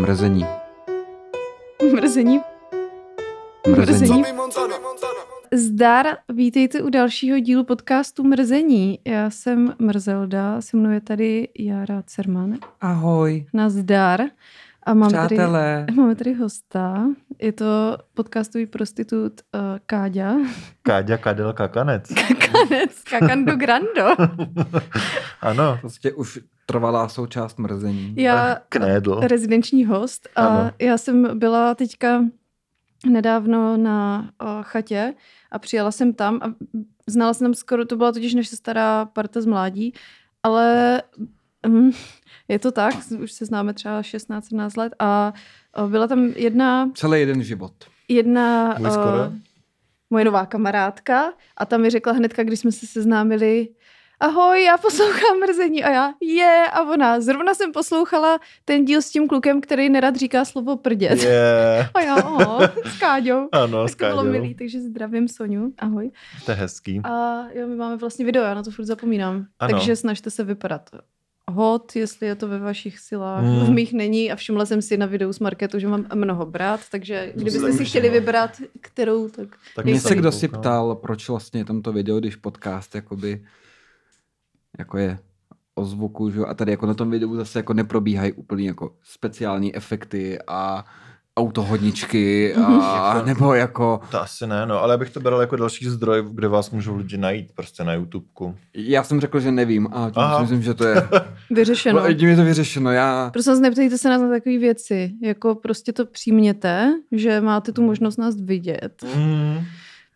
Mrzení. Mrzení. Mrzení. Zdar, vítejte u dalšího dílu podcastu Mrzení. Já jsem Mrzelda, se mnou je tady Jara Cerman. Ahoj, Nazdar. A mám tady, přátelé. máme tady hosta. Je to podcastový prostitut uh, Káďa. Káďa Kadel Kakanec. Kanec, Kakando Grando. Ano, Prostě už trvalá součást mrzení. Já Knédl. rezidenční host a Ano. já jsem byla teďka nedávno na uh, chatě a přijela jsem tam a znala jsem tam skoro, to byla totiž naše stará parta z mládí, ale mm, je to tak, už se známe třeba 16-17 let a uh, byla tam jedna, Celý jeden život. jedna Můj skoro. uh, moje nová kamarádka a tam mi řekla hnedka, když jsme se seznámili, ahoj, já poslouchám mrzení a já, je, a ona, zrovna jsem poslouchala ten díl s tím klukem, který nerad říká slovo prdět. Je. A já, oho, s Káďou. Ano, tak to bylo milý, takže zdravím Soniu, ahoj. To je hezký. A jo, my máme vlastně video, já na to furt zapomínám. Ano. Takže snažte se vypadat hot, jestli je to ve vašich silách. Hmm. V mých není a všimla jsem si na videu z marketu, že mám mnoho brát, takže kdybyste si chtěli vybrat, kterou, tak Tak Mě se kdo si ptal, proč vlastně je tomto video, když podcast jakoby jako je o zvuku, že? jo, a tady jako na tom videu zase jako neprobíhají úplně jako speciální efekty a autohodničky a nebo jako To asi ne, no, ale já bych to bral jako další zdroj, kde vás můžou lidi najít prostě na YouTubeku. já jsem řekl, že nevím a tím Aha. si myslím, že to je vyřešeno. no, tím je to vyřešeno. Já Prosím vás, neptejte se nás na takové věci. Jako prostě to přijměte, že máte tu možnost nás vidět. Mm.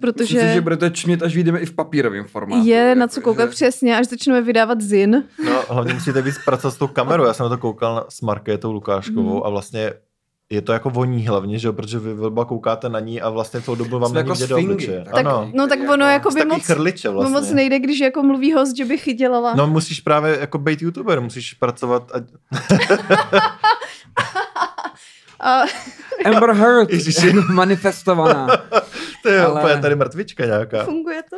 Protože myslím si, že budete čmět, až vyjdeme i v papírovém formátu. je na jako, co koukat že- přesně, až začneme vydávat zin. No, hlavně musíte víc pracovat s tou kamerou. Já jsem na to koukal na- s Markétou Lukáškovou Mhm. a vlastně je to jako voní hlavně, že jo, protože vy oba koukáte na ní a vlastně celou dobu vám není jako do obličeje. Tak- Ano. No tak Jako- ono jako by moc, chrliče vlastně. moc nejde, když jako mluví host, že by dělala. No musíš právě jako být youtuber, musíš pracovat a... A, Amber Heard, Ježiši. manifestovaná. To je Ale- úplně tady mrtvička nějaká. funguje to?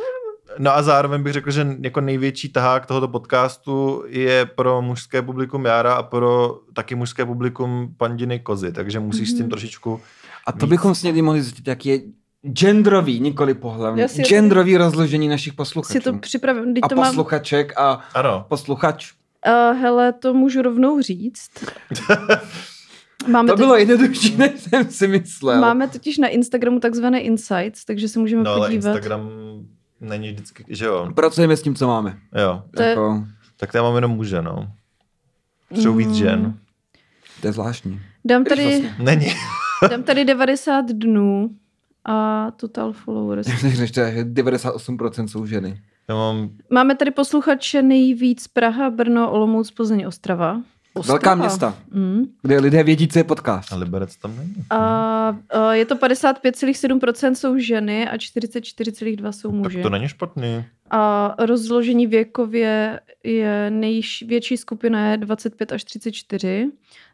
No a zároveň bych řekl, že jako největší tahák tohoto podcastu je pro mužské publikum Jára a pro taky mužské publikum Pandiny Kozy, takže musíš s tím Mhm. trošičku... A to bychom s někdy mohli zjistit, jak je genderový, nikoli pohlavní, si to- genderový rozložení našich posluchačů. Si to připravím. Teď a to mám, posluchaček a Ano, posluchač. uh, hele, to můžu rovnou říct. Máme, To teď- bylo jednodušší, než jsem si myslel. máme totiž na Instagramu takzvané insights, takže se můžeme no ale podívat. Instagram není vždycky, že jo, Pracujeme s tím, co máme. jo. To je- Jako, Tak já mám jenom muže, no. Jsou víc Mm. žen. to je zvláštní. Dám tady, vlastně- Není. dám tady 90 dnů a total followers. Je, že 98% jsou ženy. Já mám, Máme tady posluchače nejvíc Praha, Brno, Olomouc, Plzeň, Ostrava. Ostrava. Velká města, Mm. kde lidé vědí, co je podcast. a Liberec tam není. A, a je to 55,7% jsou ženy a 44,2% jsou Tak muži. to není špatný. A rozložení věkově je největší skupina je 25 až 34,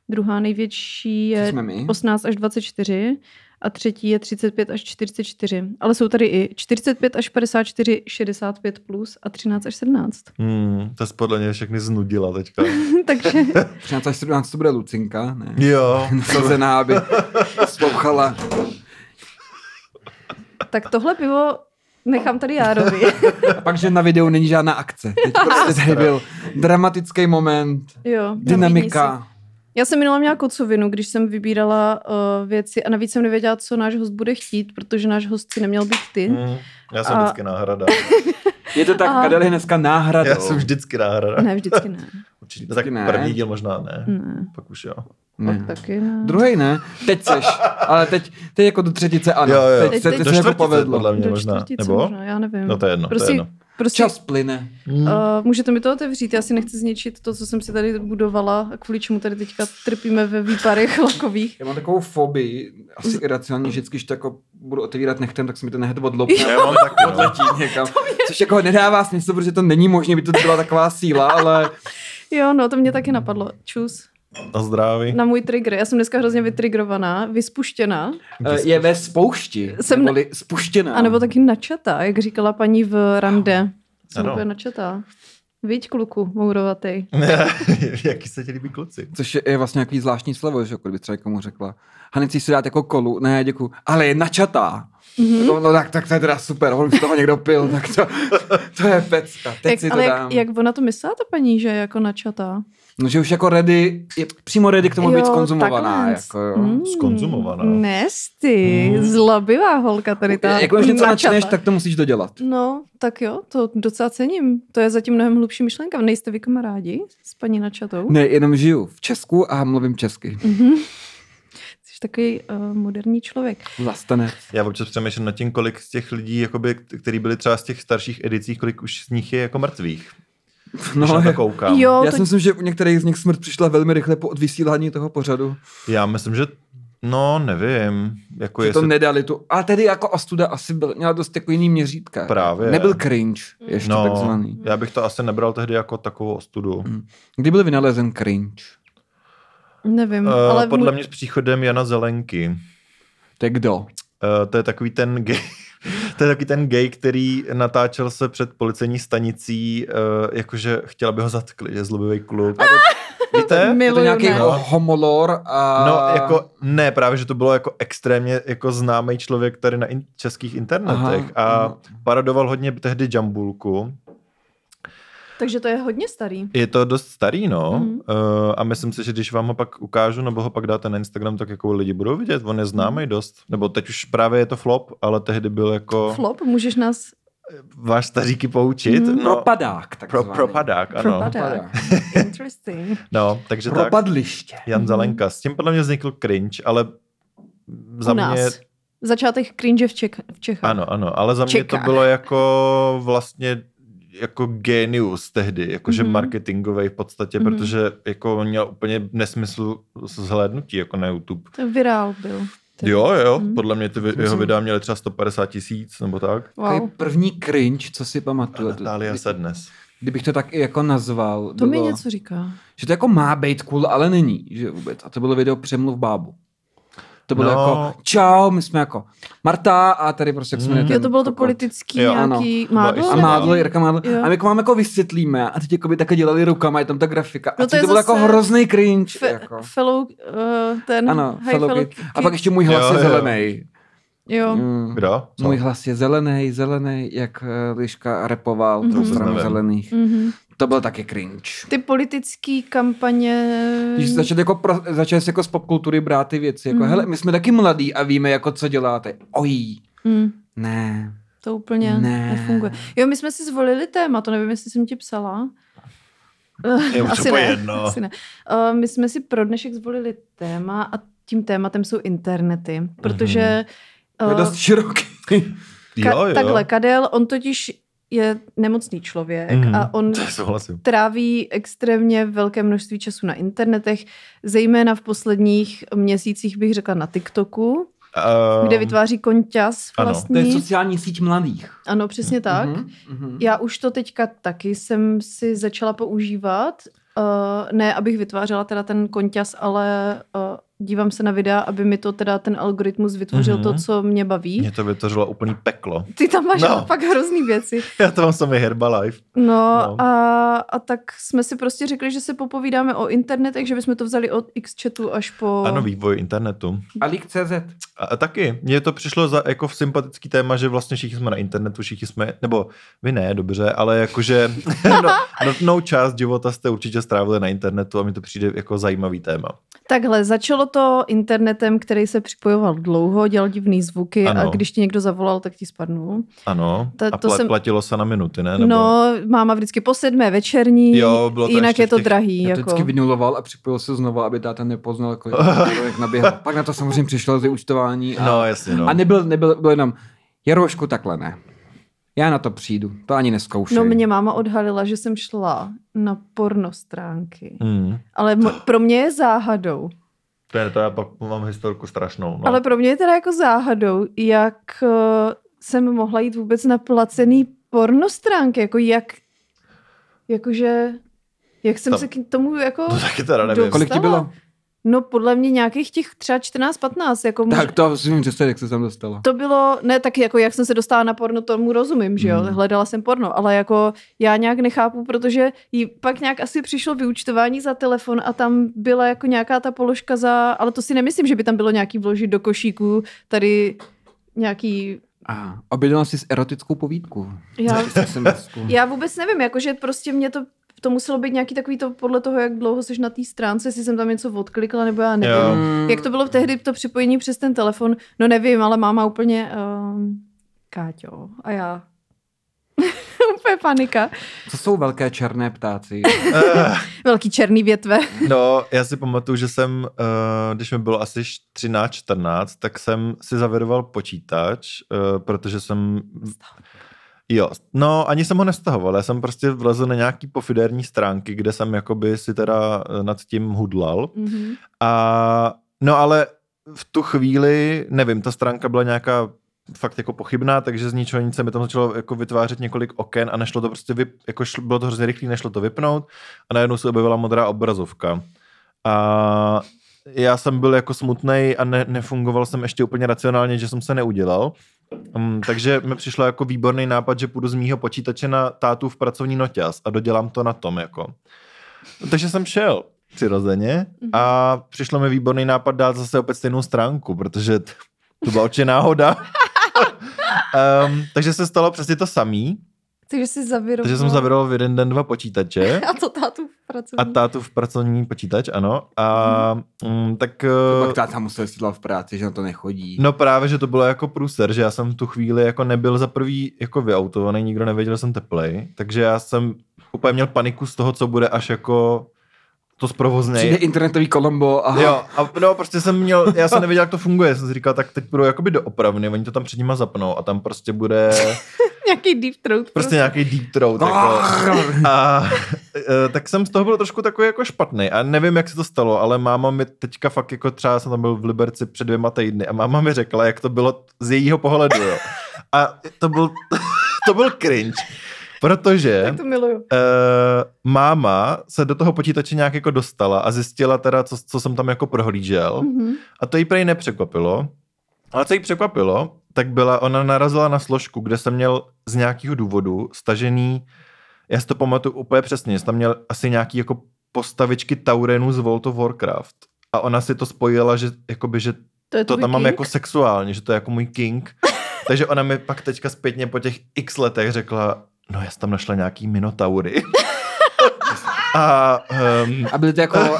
druhá největší je jsme my? 18 až 24 a třetí je 35 až 44. Ale jsou tady i 45 až 54, 65 plus a 13 až 17. Hmm, to jsi podle mě všechny znudila teďka. Takže 13 až 17 to bude Lucinka, ne? jo. Nasazená, aby slouchala. tak tohle pivo nechám tady Járovi. A pak, že na videu není žádná akce. Teď prostě tady byl dramatický moment, jo, dynamika. Já jsem minula měla kocovinu, když jsem vybírala uh, věci a navíc jsem nevěděla, co náš host bude chtít, protože náš host si neměl být ty. Hmm, já jsem A- vždycky náhrada. Je to tak, A- Kadel je dneska náhradou. Já jsem vždycky náhrada. Ne, vždycky ne. Určitě. No, tak ne. první díl možná ne. ne. Pak už jo. Ne. Pak taky ne. Druhý ne, teď seš, ale teď, teď jako do třetice ano. Jo, jo. Teď, Teď- teď, teď- se Do jako povedlo. podle mě Do možná. Nebo? možná, já nevím. No to je jedno, to je Prostě, jedno. Prostě Čas plyne. Hmm. Uh, můžete mi to otevřít, já si nechci zničit to, co jsem si tady budovala a kvůli čemu tady teďka trpíme ve výparech lakových. Já mám takovou fobii, asi iracionální, že vždycky, když to jako budu otevírat nechtem, tak se mi ten nehet odlopne. Já mám taky, no. odletí někam. Což jako nedává smysl, protože to není možné, by to byla taková síla, ale Jo, no, to mě taky napadlo. Čus. Na zdraví. Na můj trigger. Já jsem dneska hrozně vytrigrovaná, vyspuštěná, eh, je ve spoušti, Jsem- neboli spuštěná. anebo taky načatá, jak říkala paní v rande. Jsem úplně načatá. Víď, kluku, mourovatý. Jaký se ti líbí kluci? Což je, je vlastně nějaký zvláštní slovo, že jako kdyby třeba někomu řekla. Hani, chceš si dát jako kolu? Ne, děkuju. Ale je načatá. Mm-hmm. No, no, tak, tak to je teda super, on z toho někdo pil, tak to, to je pecka. Teď Jak, si to ale dám. jak, jak ona to myslela, ta paní, že je jako načatá? No, že už jako ready, je přímo ready k tomu být skonzumovaná. Jako, jo. Mm, Skonzumovaná. Nesty, Mm. zlobivá holka tady ta jako když něco načneš, tak to musíš dodělat. No, tak jo, to docela cením. To je zatím mnohem hlubší myšlenka. Nejste vy kamarádi s paní načatou? Ne, jenom žiju v Česku a mluvím česky. Mhm. Jsi takový uh, moderní člověk. Zastanec. Já občas přemýšlím nad tím, kolik z těch lidí, jakoby, kteří byli třeba z těch starších edicích, kolik už z nich je jako mrtvých. No, na to koukám. Jo, já to, si myslím, že u některých z nich smrt přišla velmi rychle po odvysílání toho pořadu. Já myslím, že no, nevím. Jako Že to jestli... nedali tu. A tedy jako ostuda asi byl, měla dost jako jiný měřítka. Právě. Nebyl cringe, ještě no, takzvaný. já bych to asi nebral tehdy jako takovou ostudu. Mm. Kdy byl vynalezen cringe? nevím, Uh, ale podle mě s příchodem Jana Zelenky. To je kdo? Uh, to je takový ten gay, to je takový ten gay, který natáčel se před policejní stanicí, uh, jakože chtěl, aby ho zatkli, že zlobivý kluk. A to, víte? Je to Miluju, nějaký ne. ho- homolor a... No, jako ne, právě, že to bylo jako extrémně jako známý člověk tady na in, českých internetech Aha, a aha. paradoval hodně tehdy Jambulku. Takže to je hodně starý. Je to dost starý, no. Mhm. Uh, a myslím si, že když vám ho pak ukážu, nebo ho pak dáte na Instagram, tak jako lidi budou vidět. On je známý dost. Nebo teď už právě je to flop, ale tehdy byl jako Flop, můžeš nás váš staříky poučit. Mhm. No, Propadák, pro, takzvaný. propadák, ano. propadák. Interesting. No, takže tak. Propadliště. Jan Zelenka. S tím podle mě vznikl cringe, ale za U nás. mě... Začátek cringe v, Čech, v Čechách. Ano, ano, ale za mě to Čekách. bylo jako vlastně jako genius tehdy, jakože Mhm. mm-hmm. marketingový v podstatě, Mhm. mm-hmm. protože jako měl úplně nesmysl zhlédnutí jako na YouTube. To virál byl. Ty- Jo, jo, Mhm. mm. podle mě ty jeho videa měly třeba 150 tisíc nebo tak. Takový Wow. první cringe, co si pamatuju. Natália se dnes. Kdybych to tak i jako nazval. To mi bylo, něco říká. Že to jako má být cool, ale není, že vůbec. A to bylo video Přemluv bábu. To bylo No. jako, čau, my jsme jako Marta a tady prostě, jak se jmenuje Mm. ten Jo, to bylo to politický Jo, nějaký ano. mádlo? Bylo A Mádlo, Jirka Mádlo. Jo. A my jako vám jako vysvětlíme. A teď jako by také dělali rukama, je tam ta grafika. A No no to to, je to bylo jako hrozný cringe. Fe, jako. fellow, uh, ten Ano, high fellow fellow. A pak ještě můj hlas Jo, je jo. zelený. Jo. Mm. Kdo? Co? Můj hlas je zelený, zelený, jak eh, Liška repoval Mhm. stranu Nevím. zelených. Mm-hmm. To byl taky cringe. Ty politické kampaně... Když začali jako, pro, začali se jako z popkultury brát ty věci, jako Mhm. hele, my jsme taky mladí a víme, jako co děláte. Oj, Mm, ne. to úplně Ne. nefunguje. Jo, my jsme si zvolili téma, to nevím, jestli jsem ti psala. Eh, Je už asi úplně ne, jedno. asi ne. Uh, my jsme si pro dnešek zvolili téma a tím tématem jsou internety, protože To je uh, dost široký. ka- Jo, jo. takhle, Kadel, on totiž je nemocný člověk Mhm. a on To souhlasím. tráví extrémně velké množství času na internetech, zejména v posledních měsících bych řekla na TikToku, Um, kde vytváří konťas ano, To vlastní. je sociální síť mladých. Ano, přesně tak. Mhm, mhm. Já už to teďka taky jsem si začala používat. Uh, ne, abych vytvářela teda ten konťas, ale uh, dívám se na videa, aby mi to teda ten algoritmus vytvořil Mhm. to, co mě baví. Mě to vytvořilo úplný peklo. Ty tam máš No. no. fakt hrozný věci. Já to mám samý Herbalife. No, No. no. A, a tak jsme si prostě řekli, že se popovídáme o internetech, že bychom to vzali od X-chatu až po... Ano, vývoj internetu. A Leak.cz. A, a taky, mně to přišlo za jako v sympatický téma, že vlastně všichni jsme na internetu, všichni jsme, nebo vy ne, dobře, ale jakože no, notnou část života jste určitě strávili na internetu a mi to přijde jako zajímavý téma. Takhle, začalo to internetem, který se připojoval dlouho, dělal divný zvuky Ano. a když ti někdo zavolal, tak ti spadnul. Ano, To- a to pla- jsem- platilo se na minuty, ne? Nebo... No, máma vždycky po sedmé večerní, Jo, bylo to jinak je to těch- drahý. Já to Jako. vždycky vynuloval a připojil se znova, aby táta nepoznal, kolik jak naběhl. Pak na to samozřejmě přišlo z účtování. A, No, jasně, no. a nebyl, nebyl, byl jenom, Jaroušku, takhle ne. Já na to přijdu, to ani neskoušej. No mě máma odhalila, že jsem šla na porno stránky. Hmm. Ale mo- pro mě je záhadou. To je to, já pak mám historku strašnou. No. Ale pro mě je teda jako záhadou, jak uh, jsem mohla jít vůbec na placený porno stránky. Jako jak, jakože, jak jsem Tam- se k tomu jako... To taky teda nevím. Dost- Kolik ti Dostala. bylo? No podle mě nějakých těch třeba 14-15. Jako může- Tak to si vím představit, jak se tam dostala. To bylo, ne tak jako jak jsem se dostala na porno, tomu rozumím, že jo, Hmm. hledala jsem porno, ale jako já nějak nechápu, protože jí pak nějak asi přišlo vyúčtování za telefon a tam byla jako nějaká ta položka za, ale to si nemyslím, že by tam bylo nějaký vložit do košíku, tady nějaký, A objednala jsi s erotickou povídku. já, já vůbec nevím, jakože prostě mě to to muselo být nějaký takový to podle toho, jak dlouho jsi na té stránce, jestli jsem tam něco odklikla, nebo já nevím. Jo. Mm. Jak to bylo tehdy, to připojení přes ten telefon? No nevím, ale máma úplně... Um, Káťo, a já... úplně panika. Co jsou velké černé ptáci? Eh, Velký černý větve. No, já si pamatuju, že jsem, uh, když mi bylo asi 13-14, tak jsem si zavědoval počítač, uh, protože jsem... Jo, no ani jsem ho nestahoval, já jsem prostě vlezl na nějaký pofidérní stránky, kde jsem jakoby si teda eh, nad tím hudlal. Mm-hmm. A no ale v tu chvíli, nevím, ta stránka byla nějaká fakt jako pochybná, takže z ničeho nic se mi tam začalo jako vytvářet několik oken a nešlo to prostě, vyp, jako šlo, bylo to hrozně rychlé, nešlo to vypnout a najednou se objevila modrá obrazovka. A já jsem byl jako smutný a ne, nefungoval jsem ještě úplně racionálně, že jsem se neudělal. Um, takže mi přišlo jako výborný nápad, že půjdu z mýho počítače na tátu v pracovní noťaz a dodělám to na tom jako. Takže jsem šel přirozeně a přišlo mi výborný nápad dát zase opět stejnou stránku, protože t- to byla určitě náhoda. um, takže se stalo přesně to samý, Takže jsi zaviroval. takže jsem zaviroval v jeden den dva počítače A to tátu pracovní. a tátu v pracovní počítač, ano. A mm, tak... Pak eh, táta musel sídlat v práci, že na to nechodí. No právě, že to bylo jako průser, že já jsem v tu chvíli jako nebyl za prvý jako vyautovaný, nikdo nevěděl, že jsem teplej, takže já jsem úplně měl paniku z toho, co bude až jako to zprovozněj. Přijde internetový Colombo a Jo, a no, prostě jsem měl, já jsem nevěděl, jak to funguje, jsem si říkal, tak teď půjdu jakoby do opravny, oni to tam před nima zapnou a tam prostě bude Nějaký deep throat. prostě nějaký deep throat, jako. A e, tak jsem z toho byl trošku takový jako špatný a nevím, jak se to stalo, ale máma mi teďka fakt jako třeba jsem tam byl v Liberci před dvěma týdny a máma mi řekla, jak to bylo z jejího pohledu, jo. A to byl, to byl cringe, protože Tak to miluju. uh, máma se do toho počítače nějak jako dostala a zjistila teda, co, co jsem tam jako prohlížel Mm-hmm. a to jí prej nepřekvapilo. Ale co jí překvapilo, tak byla, ona narazila na složku, kde jsem měl z nějakého důvodu stažený, já si to pamatuju úplně přesně, že tam měl asi nějaký jako postavičky Taurenů z World of Warcraft. A ona si to spojila, že, jakoby, že To je to tam mám king? jako sexuálně, že to je jako můj king. Takže ona mi pak teďka zpětně po těch x letech řekla, no já jsem tam našla nějaký minotaury. A um, A byly to jako uh,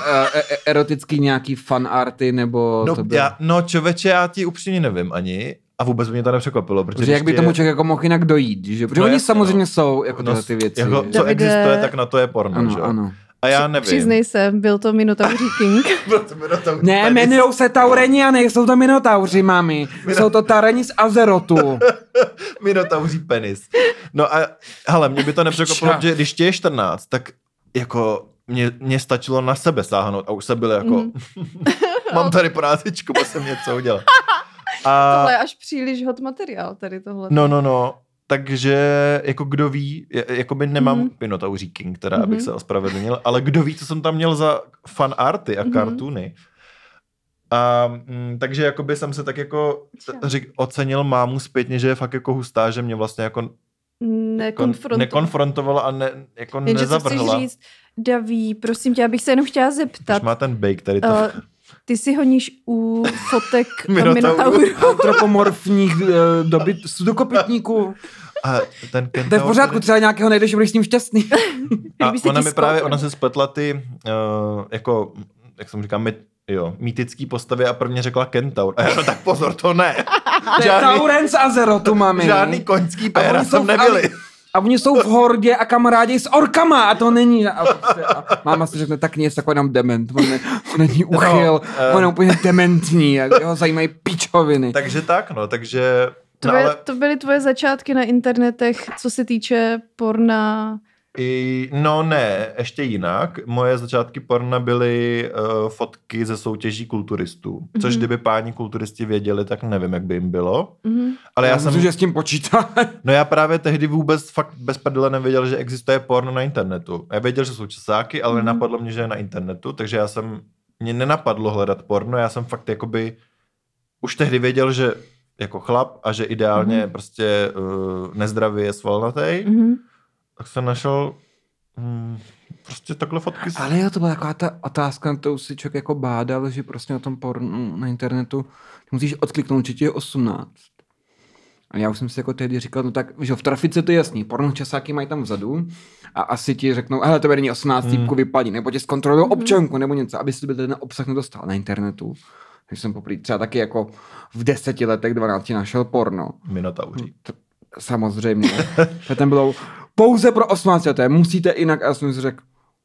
erotický nějaký fanarty, nebo no, to bylo? já, no čověče, já ti upřímně nevím ani. A vůbec by mě to nepřekvapilo. Protože, Protože jak by tomu člověk jako mohl jinak dojít, že? Protože No oni jasně, samozřejmě no. jsou jako tyhle no, ty věci. Jako, co Davide- existuje, tak na to je porno, že? ano, jo? ano. A já nevím. Přiznej se, byl to Minotauří King. Bylo to Minotaur Ne, jmenují se Taureni a nejsou to Minotauři, mami. Jsou to Taureni z Azerotu. Minotauří penis. No a hele, mě by to nepřekvapilo, že když tě je 14, tak jako mě, mě stačilo na sebe sáhnout a už se byl jako, Mhm. mám tady prácičku, musím něco udělat. A, Tohle je až příliš hot materiál, tady tohle. no, no, no, takže jako kdo ví, je- jakoby nemám mm-hmm. Minotauří King, teda, abych Mhm. se ospravedlnil, ale kdo ví, co jsem tam měl za fan arty a Mhm. kartuny. A, mm, takže jakoby jsem se tak jako řek, ocenil mámu zpětně, že je fakt jako hustá, že mě vlastně jako Nekonfrontoval. nekonfrontovala a ne, jako Jenže co chceš nezavrhla. říct, Daví, prosím tě, abych se jenom chtěla zeptat. má ten bake tady to. Uh, ty si honíš u fotek Minotaurů. Minotauru. Antropomorfních uh, dobyt, sudokopitníků. a ten To je v kentaur pořádku, tady- třeba nějakého najdeš, budeš s ním šťastný. A ona mi právě, ona se spletla ty, uh, jako, jak jsem říkal, my, jo, mýtický postavy a prvně řekla kentaur. A já, no tak pozor, to ne. Žádný, Tauren z Azerotu, mami. žádný koňský A péra oni jsou jsem v- nebyli. A oni jsou v hordě a kamarádi s orkama a to není. A, a máma si řekne, tak nic, takový nám dement. On, ne, on není uchyl, No, no, on je úplně dementní. A jeho zajímají pičoviny. Takže tak, no, takže... No, Tvoje, ale To byly tvoje začátky na internetech, co se týče porna. I, no ne, ještě jinak. Moje začátky porna byly uh, fotky ze soutěží kulturistů. Což Mhm. kdyby páni kulturisti věděli, tak nevím, jak by jim bylo. Mhm. Ale já, já jsem... myslím, že s tím počítá. No já právě tehdy vůbec fakt bez prdele nevěděl, že existuje porno na internetu. Já věděl, že jsou časáky, ale Mhm. mm. napadlo mě, že je na internetu, takže já jsem mě nenapadlo hledat porno, já jsem fakt jakoby už tehdy věděl, že jako chlap a že ideálně Mhm. prostě uh, nezdravý je svalnatý, Mhm. Tak jsem našel mm, prostě takhle fotky. s- Ale jo, to byla taková ta otázka, na kterou si člověk jako bádal, že prostě na tom pornu na internetu musíš odkliknout, že ti je 18. A já už jsem si jako tehdy říkal, no tak, že jo, v trafice to je jasný, porno časáky mají tam vzadu a asi ti řeknou, hele, to není 18, Hmm. týpku vypadí, nebo ti zkontrolují občanku, nebo něco, aby si ten obsah nedostal na internetu. Takže jsem poprvé třeba taky jako v deseti letech, 12 našel porno. Minotauří. To, samozřejmě. že tam bylo pouze pro 18 leté, musíte jinak. A já jsem si řekl,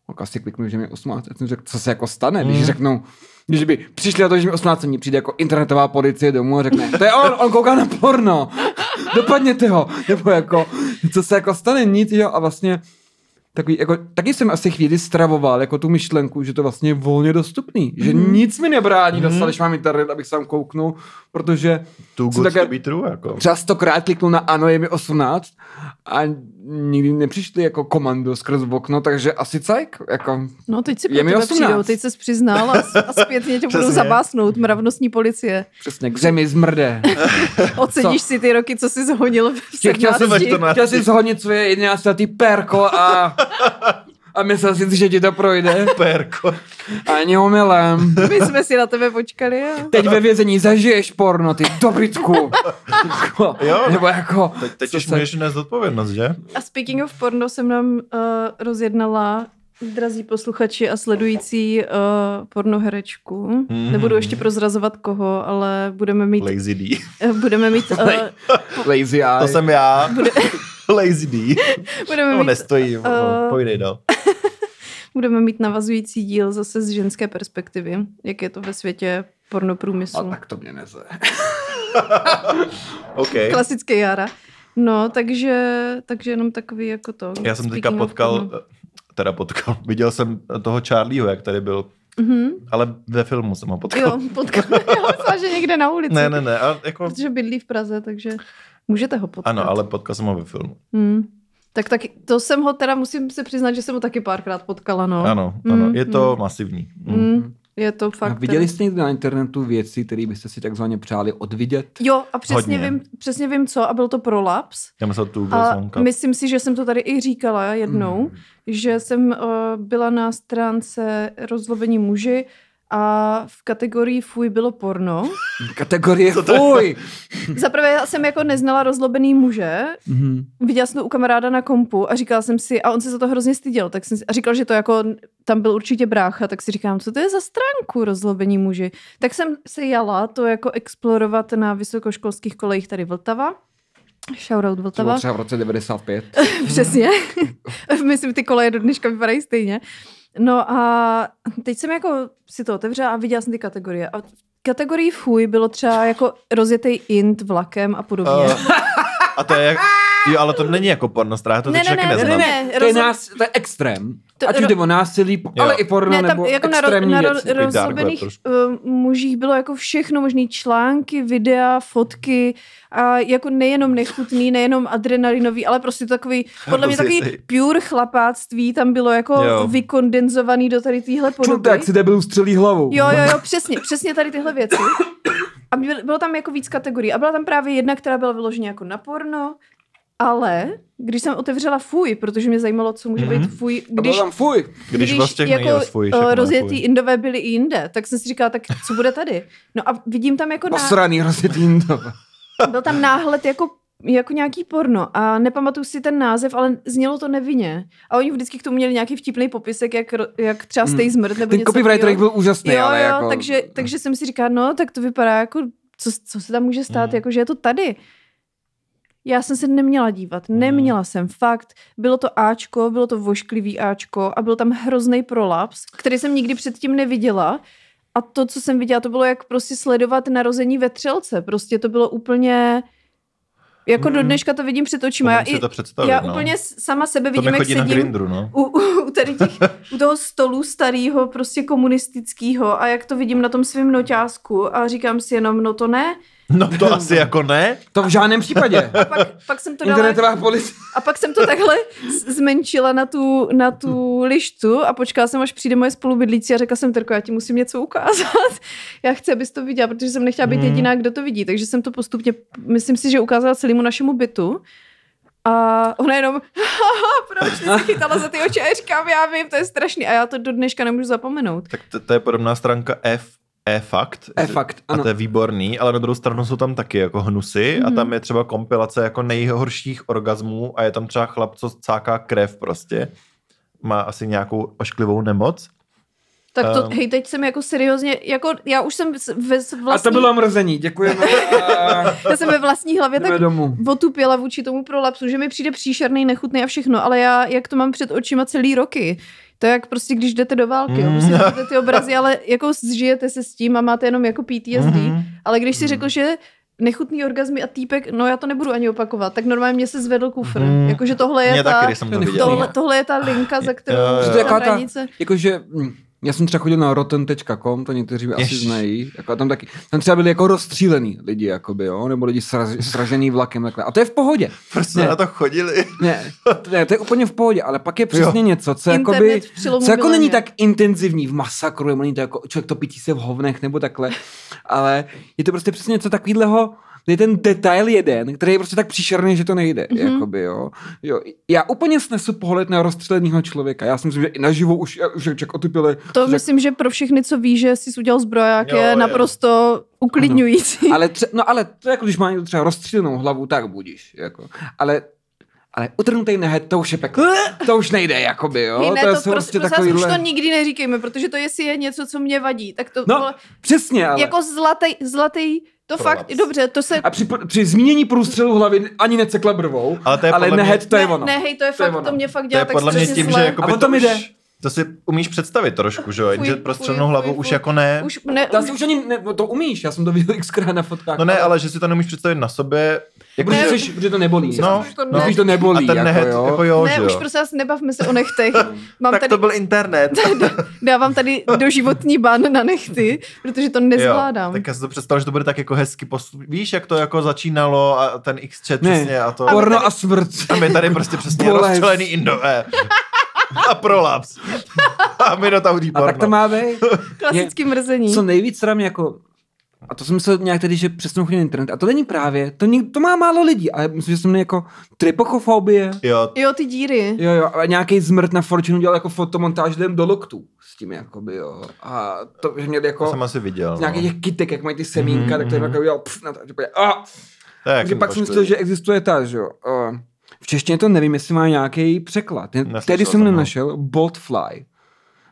tak asi kliknu, že mi je 18. Já jsem řekl, co se jako stane, když Mm. řeknou, když by přišli na to, že mi 18 dní přijde jako internetová policie domů a řekne, to je on, on kouká na porno, dopadněte ho, nebo jako, co se jako stane, nic, jo, a vlastně takový, jako, taky jsem asi chvíli stravoval jako tu myšlenku, že to vlastně je volně dostupný, že Mhm. nic mi nebrání Mhm. dostat, když mám internet, abych sám kouknul, protože Too jsem také- to be true, jako. třeba stokrát kliknul na ano, je mi 18 a nikdy nepřišli jako komando skrz okno, takže asi cajk, jako No teď si Je mi tebe 18. přijdou, teď se přiznal a, a zpětně tě budou zabásnout mravnostní policie. přesně k zemi zmrde. Oceníš si ty roky, co jsi zhonil v Chtěl, chtěl, jsem, 17. to na- chtěl jsem zhodnit svoje 11 letý perko a, a myslel si, že ti to projde. Perko. Ani omylem. My jsme si na tebe počkali. A... Teď ve vězení zažiješ porno, ty dobytku. Jako, Jo. Nebo jako... Teď, teď už se- můžeš nést odpovědnost, že? a speaking of porno jsem nám uh, rozjednala drazí posluchači a sledující uh, pornoherečku. Mhm. Mm. Nebudu ještě prozrazovat koho, ale budeme mít, Lazy D. uh, budeme mít, uh, Lazy eye. To jsem já. Lazy D. budeme No, mít nestojí. No, eh, pojdej dál. Budeme mít navazující díl zase z ženské perspektivy, jak je to ve světě A pornoprůmyslu. tak to mě neze. OK. Klasický Jara. No, takže, takže jenom takový jako to. Já jsem teďka potkal, porno. teda potkal, viděl jsem toho Charlieho, jak tady byl, Mhm. ale ve filmu jsem ho potkal. Jo, potkal. Já myslela, že někde na ulici. Ne, ne, ne, ale jako, Protože bydlí v Praze, takže můžete ho potkat. ano, ale potkal jsem ho ve filmu. Hmm. Tak, tak to jsem ho teda, musím se přiznat, že jsem ho taky párkrát potkala, no. Ano, ano, Mm, je to mm. masivní. Mm. Hmm. Je to A fakt. viděli jste někdy na internetu věci, které byste si takzvaně přáli odvidět? Jo, a přesně Hodně. vím, přesně vím co, a byl to prolaps. Já myslel tu A myslím si, že jsem to tady i říkala jednou, Mm. že jsem uh, byla na stránce rozlovení muži a v kategorii fuj bylo porno. Kategorie to fuj! Zaprvé já jsem jako neznala rozlobený muže, Mhm. viděla jsem to u kamaráda na kompu a říkala jsem si, a on se za to hrozně styděl, tak jsem si, a říkal, že to jako, tam byl určitě brácha, tak si říkám, co to je za stránku rozlobení muži. Tak jsem se jala to jako explorovat na vysokoškolských kolejích tady Vltava. Shoutout To Vltava. třeba v roce 95. Přesně. Myslím, ty koleje do dneška vypadají stejně. No a teď jsem jako si to otevřela a viděla jsem ty kategorie. A v kategorii fuj bylo třeba jako rozjetý int vlakem a podobně. Uh, a to je jak, jo, ale to není jako porno stránka, to Ne, ne, taky ne, neznám. ne, ne. to, je nás, to je extrém. To- Ať už jde o násilí, Jo. ale i porno, ne, tam nebo jako na, extrémní na ro, věci. web rozlobených uh, mužích bylo jako všechno možný články, videa, fotky a jako nejenom nechutný, nejenom adrenalinový, ale prostě takový, podle mě takový pure chlapáctví tam bylo jako Jo. vykondenzovaný do tady téhle podoby. Jak si debil střelí hlavou. Jo, jo, jo, přesně, přesně tady tyhle věci. A byl- bylo tam jako víc kategorií. A byla tam právě jedna, která byla vyloženě jako na porno, ale když jsem otevřela fuj, protože mě zajímalo, co může Mhm. být fuj, A bylo když, tam fuj. Když, vlastně není jako svůj, uh, rozjetý indové byli i jinde, tak jsem si říkala, tak co bude tady? No a vidím tam jako, ná, Posraný rozjetý to. byl tam náhled jako jako nějaký porno a nepamatuju si ten název, ale znělo to nevinně. A oni vždycky k tomu měli nějaký vtipný popisek, jak, jak třeba Hmm. stej zmrt nebo Ten něco copywriter byl úžasný, Jo, ale jo, jako... takže, takže jsem si říkala, no, tak to vypadá jako, co, co se tam může stát, Mm. jako, že je to tady. Já jsem se neměla dívat, neměla jsem, fakt. Bylo to Ačko, bylo to vošklivý Ačko a byl tam hrozný prolaps, který jsem nikdy předtím neviděla. A to, co jsem viděla, to bylo jak prostě sledovat narození vetřelce. Prostě to bylo úplně... Jako do dneška to vidím před očima. Já, i, to já no. úplně sama sebe vidím, jak sedím Grindru, no. u, u, u, tady těch, u toho stolu starého, prostě komunistického a jak to vidím na tom svém noťázku a říkám si jenom, no to ne, No to asi jako ne. To v žádném případě. Pak, pak jsem to dala, Internetová policie. a pak jsem to takhle zmenšila na tu, na tu lištu a počkala jsem, až přijde moje spolubydlící a řekla jsem, Terko, já ti musím něco ukázat. Já chci, abys to viděla, protože jsem nechtěla být Hmm. jediná, kdo to vidí. Takže jsem to postupně, myslím si, že ukázala celému našemu bytu. A ona jenom, "Haha, proč ty jsi chytala za ty oči? A já říkám, já vím, to je strašný. A já to do dneška nemůžu zapomenout. Tak to, to je podobná stránka F, E-fakt. E-fakt, A ano. to je výborný, ale na druhou stranu jsou tam taky jako hnusy a Mhm. tam je třeba kompilace jako nejhorších orgasmů a je tam třeba chlap, co cáká krev prostě. Má asi nějakou ošklivou nemoc. Tak to, Ehm. hej, teď jsem jako seriózně, jako já už jsem ve s A to vlastní, bylo mrzení, děkujeme. A já jsem ve vlastní hlavě tak domů. otupěla vůči tomu prolapsu, že mi přijde příšerný, nechutný a všechno, ale já, jak to mám před očima celý roky, to je jak prostě, když jdete do války, Mm. prostě vidíte ty obrazy, ale jako zžijete se s tím a máte jenom jako PTSD, Mhm. ale když si řekl, že nechutný orgazmy a týpek, no já to nebudu ani opakovat, tak normálně mě se zvedl kufr, Mhm. jakože tohle je Mě ta, taky, jsem to Tohle- viděl. tohle, tohle je ta linka, za kterou Jo, to je ta. Jakože, hm, já jsem třeba chodil na rotten.com, to někteří asi Ježiš. znají, jako tam taky, tam třeba byli jako rozstřílený lidi, jakoby, jo, nebo lidi sraz, sražený vlakem, takhle. A to je v pohodě. Prostě Ne. na to chodili. Ne, to, ne, to je úplně v pohodě, ale pak je přesně něco, co jakoby, co jako není tak intenzivní v masakru, nebo není to jako člověk topící se v hovnech nebo takhle, ale je to prostě přesně něco takového, je ten detail jeden, který je prostě tak příšerný, že to nejde, Mhm. mm-hmm. jakoby, jo. jo. Já úplně snesu pohled na rozstřeleného člověka, já si myslím, že i naživo už, už jak člověk otupile, To myslím, že pro všechny, co ví, že jsi udělal zbroják, Jo, je je. naprosto uklidňující. ale, tře- no ale to je jako když má někdo třeba rozstřílenou hlavu, tak budíš, jako. Ale ale utrhnutý nehet, to už je peklo. To už nejde, jakoby, jo. Hej, ne, to, to, je prostě, prostě vás, už to nikdy neříkejme, protože to jestli je něco, co mě vadí, tak to No, vole, přesně, ale... jako zlatý, zlatý, to Prolaps. fakt, dobře, to se, A při, při zmínění průstřelu hlavy ani necekla brvou, Ale to je ale podle mě- nehet, to je ne, ono. ne, hej, to je To je fakt, ono. to mě fakt To je dělá tak podle mě tím, zle. že jako A by o tom to jde. To si umíš představit trošku, že jo? Že prostřelenou fuj, hlavu fuj, už fuj. jako ne. Už ne, To asi už ani, ne, no to umíš, já jsem to viděl xkrát na fotkách. No ne, ale že si to nemůžeš představit na sobě. Jako, Ne, jsi, protože to nebolí. No, to no. ne. Myslíš, to a nebolí, ten jako, nehet, jo? jako jo, ne, že už jo. prostě vás nebavme se o nechtech. Mám Tak tady, to byl internet. dávám tady doživotní ban na nechty, protože to nezvládám. Jo, tak já si to představil, že to bude tak jako hezky postup. Víš, jak to jako začínalo a ten X-chat Ne. přesně a to. A Porno tady- a smrt. A my tady prostě přesně rozstřelený Indové. A prolaps. A Minotaurý A porno. tak to má být. Klasický mrzení. Co nejvíc teda mě jako a to jsem myslel nějak tedy, že přesnou chodím na internet. A to není právě, to, nik, to má málo lidí, ale myslím, že jsem měl jako tripochofobie. Jo, Jo, ty díry. Jo, jo, a nějaký zmrt na Fortune dělal jako fotomontáž jdem do loktů s tím, jakoby, jo. A to, že měli to jako jsem asi viděl. z nějakých no. těch kytek, jak mají ty semínka, Mhm, tak to jim mhm. jako udělal pff, na to, že a, To je takže pak jsem myslel, že existuje ta, že jo. Uh, v češtině to nevím, jestli má nějaký překlad. Neslyšel Tehdy jsem no. nenašel. Botfly.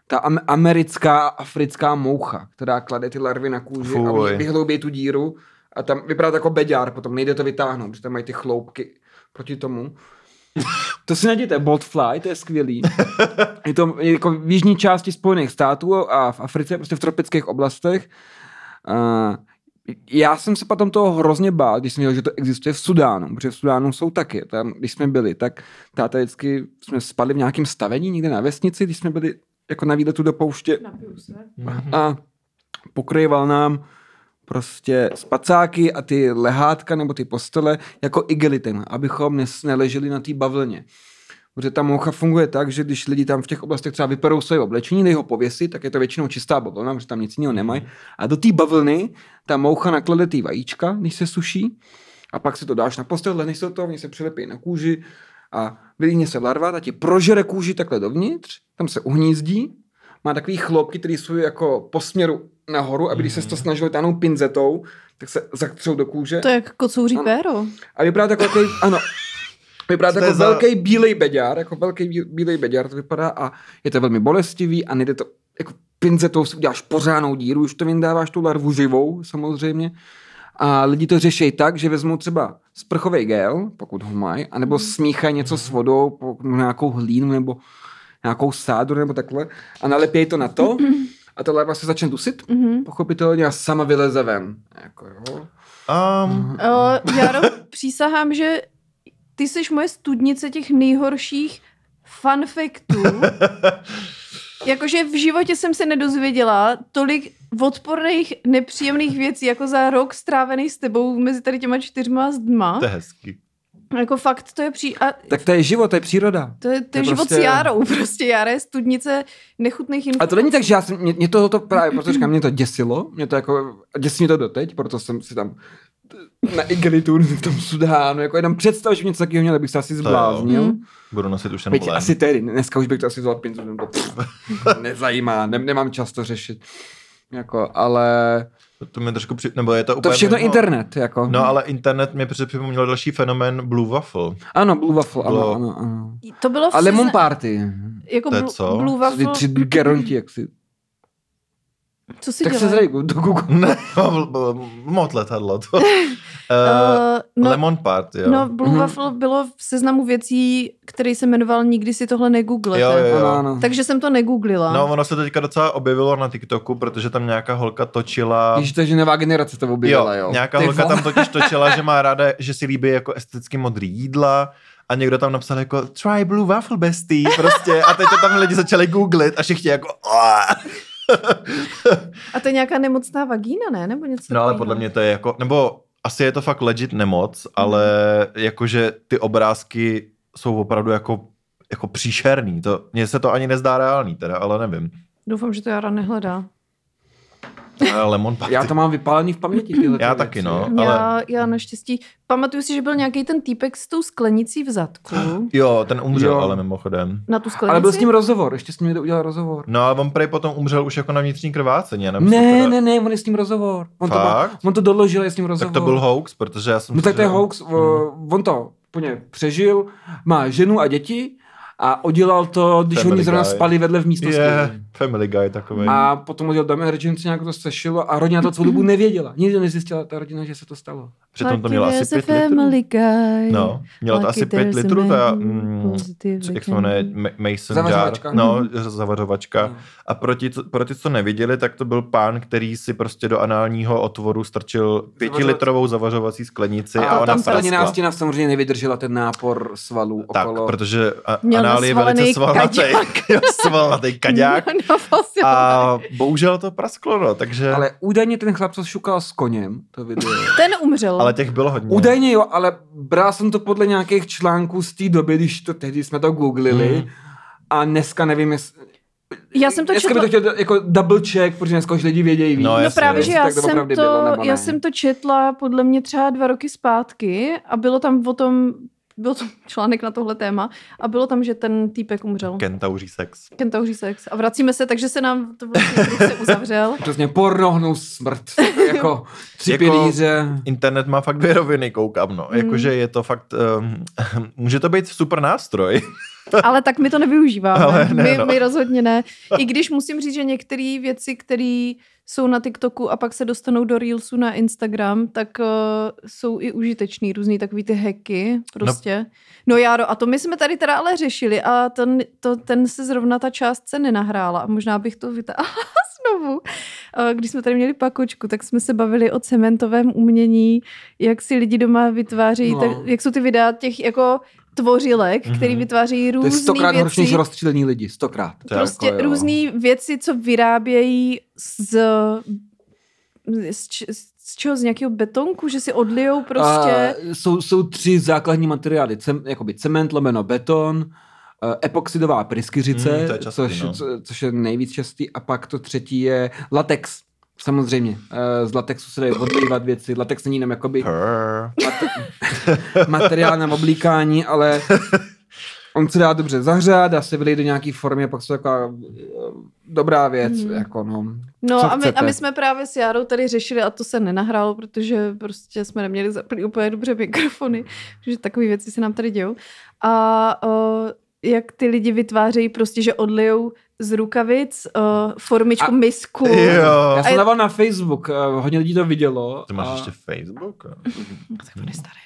Ta am- americká africká moucha, která klade ty larvy na kůži Fuj. a vyhloubí tu díru a tam vypadá to jako beďár, potom nejde to vytáhnout, protože tam mají ty chloupky proti tomu. To si najděte, Botfly, to je skvělý. Je to jako v jižní části Spojených států a v Africe, prostě v tropických oblastech. Uh, já jsem se potom toho hrozně bál, když jsem věděl, že to existuje v Sudánu, protože v Sudánu jsou taky. Tam, když jsme byli, tak táta vždycky jsme spali v nějakém stavení někde na vesnici, když jsme byli jako na výletu do pouště se. a pokryval nám prostě spacáky a ty lehátka nebo ty postele jako igelitem, abychom neleželi na té bavlně. Protože ta moucha funguje tak, že když lidi tam v těch oblastech třeba vyperou své oblečení, dají ho pověsit, tak je to většinou čistá bavlna, protože tam nic jiného nemají. A do té bavlny ta moucha naklade ty vajíčka, když se suší, a pak si to dáš na postel, lehneš se toho, oni se přilepí na kůži a vylíhne se larva, ta ti prožere kůži takhle dovnitř, tam se uhnízdí, má takový chloupky, které jsou jako po směru nahoru, aby když se to snažili táhnout pinzetou, tak se zatřou do kůže. To je jak kocouří péro. A vypadá to jako takový, ano, vypadá to Co to jako za- velký bílej beďár, jako velký bí- bílej beďár to vypadá a je to velmi bolestivý a nejde to, jako pinzetou si uděláš pořádnou díru, už to vyndáváš tu larvu živou samozřejmě. A lidi to řeší tak, že vezmou třeba sprchový gel, pokud ho mají, anebo smíchají něco s vodou, po- nějakou hlínu nebo nějakou sádu nebo takhle a nalepějí to na to a ta larva se začne dusit, Mhm. pochopitelně a sama vyleze ven. Jako, jo. Um, Uh, Jaro, přísahám, že ty jsi moje studnice těch nejhorších fun factů. Jakože v životě jsem se nedozvěděla tolik odporných, nepříjemných věcí, jako za rok strávený s tebou mezi tady těma čtyřma zdma. To je hezký. Jako fakt to je pří... A Tak to je život, to je příroda. to je, to je, je život prostě- s Járou. Prostě Jára je studnice nechutných A informací. to není tak, že já jsem, mě, mě to, to právě, proto říkám, mě to děsilo, mě to jako, a děsí mě to doteď, proto jsem si tam na igelitu v tom Sudánu, jako jenom představ, že něco takového měl, bych se asi jo. zbláznil. Hmm. Budu nosit už jenom asi tedy, dneska už bych to asi vzal pinzu, nebo to pff, nezajímá, ne, nemám čas to řešit. Jako, ale To mi trošku při... Nebo je to to úplně všechno mimo. internet, jako. No ale internet mě připomněl další fenomén Blue Waffle. Ano, Blue Waffle, ano, Bylo- ano, ano. To bylo v A Lemon Party. jako To je Blue, co? Blue Ty Waffle. tři geronti, jak si... Co si Tak se dělají? zrej, do Google. Ne, moc letadlo to. uh, Uh, no, Lemon Party, jo. no, Blue Mhm. Waffle bylo v seznamu věcí, který se jmenoval Nikdy si tohle negooglete. Jo, jo, jo. Ano. Takže jsem to negooglila. No, ono se teďka docela objevilo na TikToku, protože tam nějaká holka točila... Víš, to je, že nová generace to Jo, objevila, jo. nějaká Ty holka vole. tam totiž točila, že má ráda, že si líbí jako esteticky modrý jídla a někdo tam napsal jako try blue waffle bestie prostě a teď to tam lidi začali googlit a všichni jako. A to je nějaká nemocná vagína, ne? Nebo něco No ale podle mě to je jako, nebo asi je to fakt legit nemoc, ale jakože ty obrázky jsou opravdu jako, jako příšerný. To, mně se to ani nezdá reálný teda, ale nevím. Doufám, že to Jara nehledá. Ale Lemon Party. Já to mám vypálený v paměti. Tyhle Já taky, věci. no. Já, Ale- já naštěstí, pamatuju si, že byl nějaký ten týpek s tou sklenicí v zadku. Jo, ten umřel, Jo. ale mimochodem. Na tu sklenici? Ale byl s ním rozhovor, ještě s ním někdo udělal rozhovor. No a on prej potom umřel už jako na vnitřní krvácení. Já nevím, Ne, teda- ne, ne, on je s ním rozhovor. On to, má, Fakt? on to doložil, je s ním rozhovor. Tak to byl hoax, protože já jsem... No tak to je hoax, o, on to úplně přežil, má ženu a děti a udělal to, když Family oni zrovna Guy. spali vedle v místnosti. Je, Family Guy takový. A potom odjel do emergency, nějak to sešilo a rodina to celou dobu nevěděla. Nikdy nezjistila ta rodina, že se to stalo. Přitom to mělo asi pět litrů. family guy. No, mělo to asi pět litrů, ta, mm, jak se jmenuje, Ma- Mason jar, Zavařovačka. no, Mhm. zavařovačka. No. A pro ty, pro ty, co neviděli, tak to byl pán, který si prostě do análního otvoru strčil pětilitrovou zavařovací sklenici a, A, ona tam skleněná stěna samozřejmě nevydržela ten nápor svalů Tak, okolo. protože a, Měl anál je velice svalnatý. svalnatý kaďák. A bohužel to prasklo, no, takže... Ale údajně ten chlap, co šukal s koněm, to video. Ten umřel. ale těch bylo hodně. Údajně jo, ale bral jsem to podle nějakých článků z té doby, když to tehdy jsme to googlili. Hmm. A dneska nevím, jestli... Já jsem to dneska četla... by to chtěl jako double check, protože dneska už lidi vědějí víc. No, No právě, že já tak jsem, to, bylo, já jsem to četla podle mě třeba dva roky zpátky a bylo tam o tom, byl to článek na tohle téma a bylo tam, že ten týpek umřel. Kentauří sex. Kentauří sex. A vracíme se, takže se nám to vlastně se uzavřel. Přesně pornohnou smrt. jako tři Jako- pilíře. Internet má fakt dvě roviny, koukám, no. Hmm. Jakože je to fakt, um, může to být super nástroj. Ale tak my to nevyužíváme. Ale ne, my, no. my rozhodně ne. I když musím říct, že některé věci, které jsou na TikToku a pak se dostanou do Reelsu na Instagram, tak uh, jsou i užitečný, různý takový ty hacky prostě. No, no Járo, a to my jsme tady teda ale řešili a ten, to, ten se zrovna ta část se nenahrála a možná bych to vytáhla znovu. Uh, Když jsme tady měli pakočku, tak jsme se bavili o cementovém umění, jak si lidi doma vytvářejí, No. tak, jak jsou ty videa těch jako tvořilek, Mhm. který vytvářejí To je různé stokrát horší než věci. rozstřílení lidi. Stokrát. To Prostě jako různé věci, co vyrábějí z, z, č- z čeho? Z nějakého betonku, že si odlijou prostě. A jsou, jsou tři základní materiály. Cem, jakoby cement, lomeno, beton, eh, epoxidová pryskyřice, Mm, to je častý, což, no. co, což je nejvíc častý, a pak to třetí je latex. Samozřejmě. Eh, Z latexu se dají odlívat věci. Latex není jenom jakoby Purr. materiál na oblíkání, ale on se dá dobře zahřát, dá se vylejt do nějaký formy a pak to je taková eh, dobrá věc. Mhm. Jako no. No a my, chcete? a my jsme právě s Járou tady řešili a to se nenahrálo, protože prostě jsme neměli zaplý úplně dobře mikrofony, protože takové věci se nám tady dějou. A uh, jak ty lidi vytvářejí prostě, že odlijou z rukavic uh, formičku, A- misku. Jo. Já jsem dával na Facebook, eh, hodně lidí to vidělo. Ty máš a... ještě Facebook? Tak on je starý.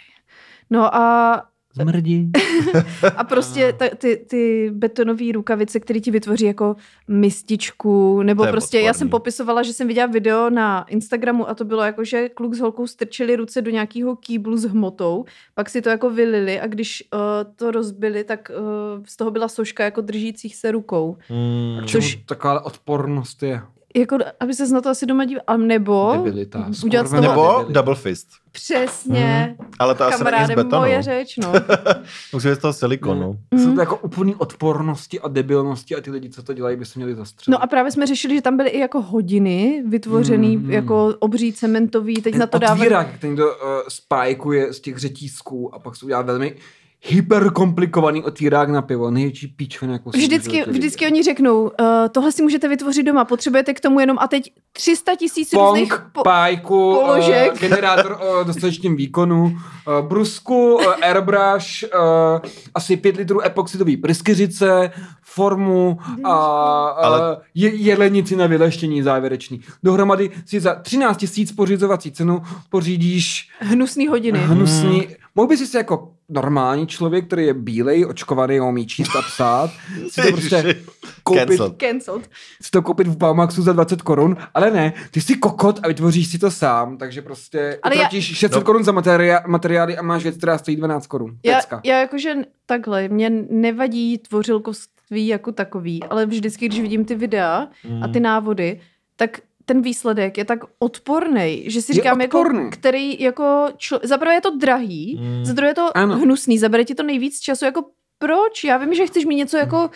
No a Zmrdí. A prostě ta, ty, ty betonové rukavice, které ti vytvoří jako mističku, nebo prostě já jsem odporný. popisovala, že jsem viděla video na Instagramu a to bylo jako, že kluk s holkou strčili ruce do nějakého kýblu s hmotou, pak si to jako vylili a když uh, to rozbili, tak uh, z toho byla soška jako držících se rukou. Mm, Což Což- taková odpornost je. Jako, aby se na to asi doma díval, nebo Debilita. udělat z toho- Nebo debilita. double fist. přesně, Ale to asi není z kamaráde, betonu. moje řeč, no. Musí z toho silikonu. Jsou Mhm. to jako úplný odpornosti a debilnosti a ty lidi, co to dělají, by se měli zastřelit. No a právě jsme řešili, že tam byly i jako hodiny vytvořený Mhm. jako obří cementový, teď ten na to dávají... otvírák, ten to uh, spajkuje z těch řetízků a pak se udělá velmi hyperkomplikovaný otvírák na pivo. Největší píčven, jako Vždycky, vždycky oni řeknou, uh, tohle si můžete vytvořit doma, potřebujete k tomu jenom a teď 300 tisíc různých... Pong, Po... pájku, položek. Uh, generátor uh, dostatečným výkonu, uh, brusku, uh, airbrush, uh, asi 5 litrů epoxidový pryskyřice, formu a Ale- Ale... je, jelenici na vyleštění závěrečný. Dohromady si za 13 tisíc pořizovací cenu pořídíš Hnusný hodiny. hnusný. Mohl by si se jako normální člověk, který je bílej, očkovaný, umí číst a psát, si to prostě koupit, Cancelled. Cancelled. si to koupit v Baumaxu za 20 korun, ale ne, ty jsi kokot a vytvoříš si to sám, takže prostě Ale já- utratíš 600 No. korun za materia- materiály a máš věc, která stojí 12 korun. Já, Pecka. já jakože takhle, mě nevadí tvořilkovství jako takový, ale vždycky, když vidím ty videa a ty návody, tak ten výsledek je tak odporný, že si Je říkám, jako, odporný. který jako, člo, zaprvé je to drahý, Mm. za druhé je to Ano. hnusný, zabere ti to nejvíc času, jako proč? Já vím, že chceš mít něco jako,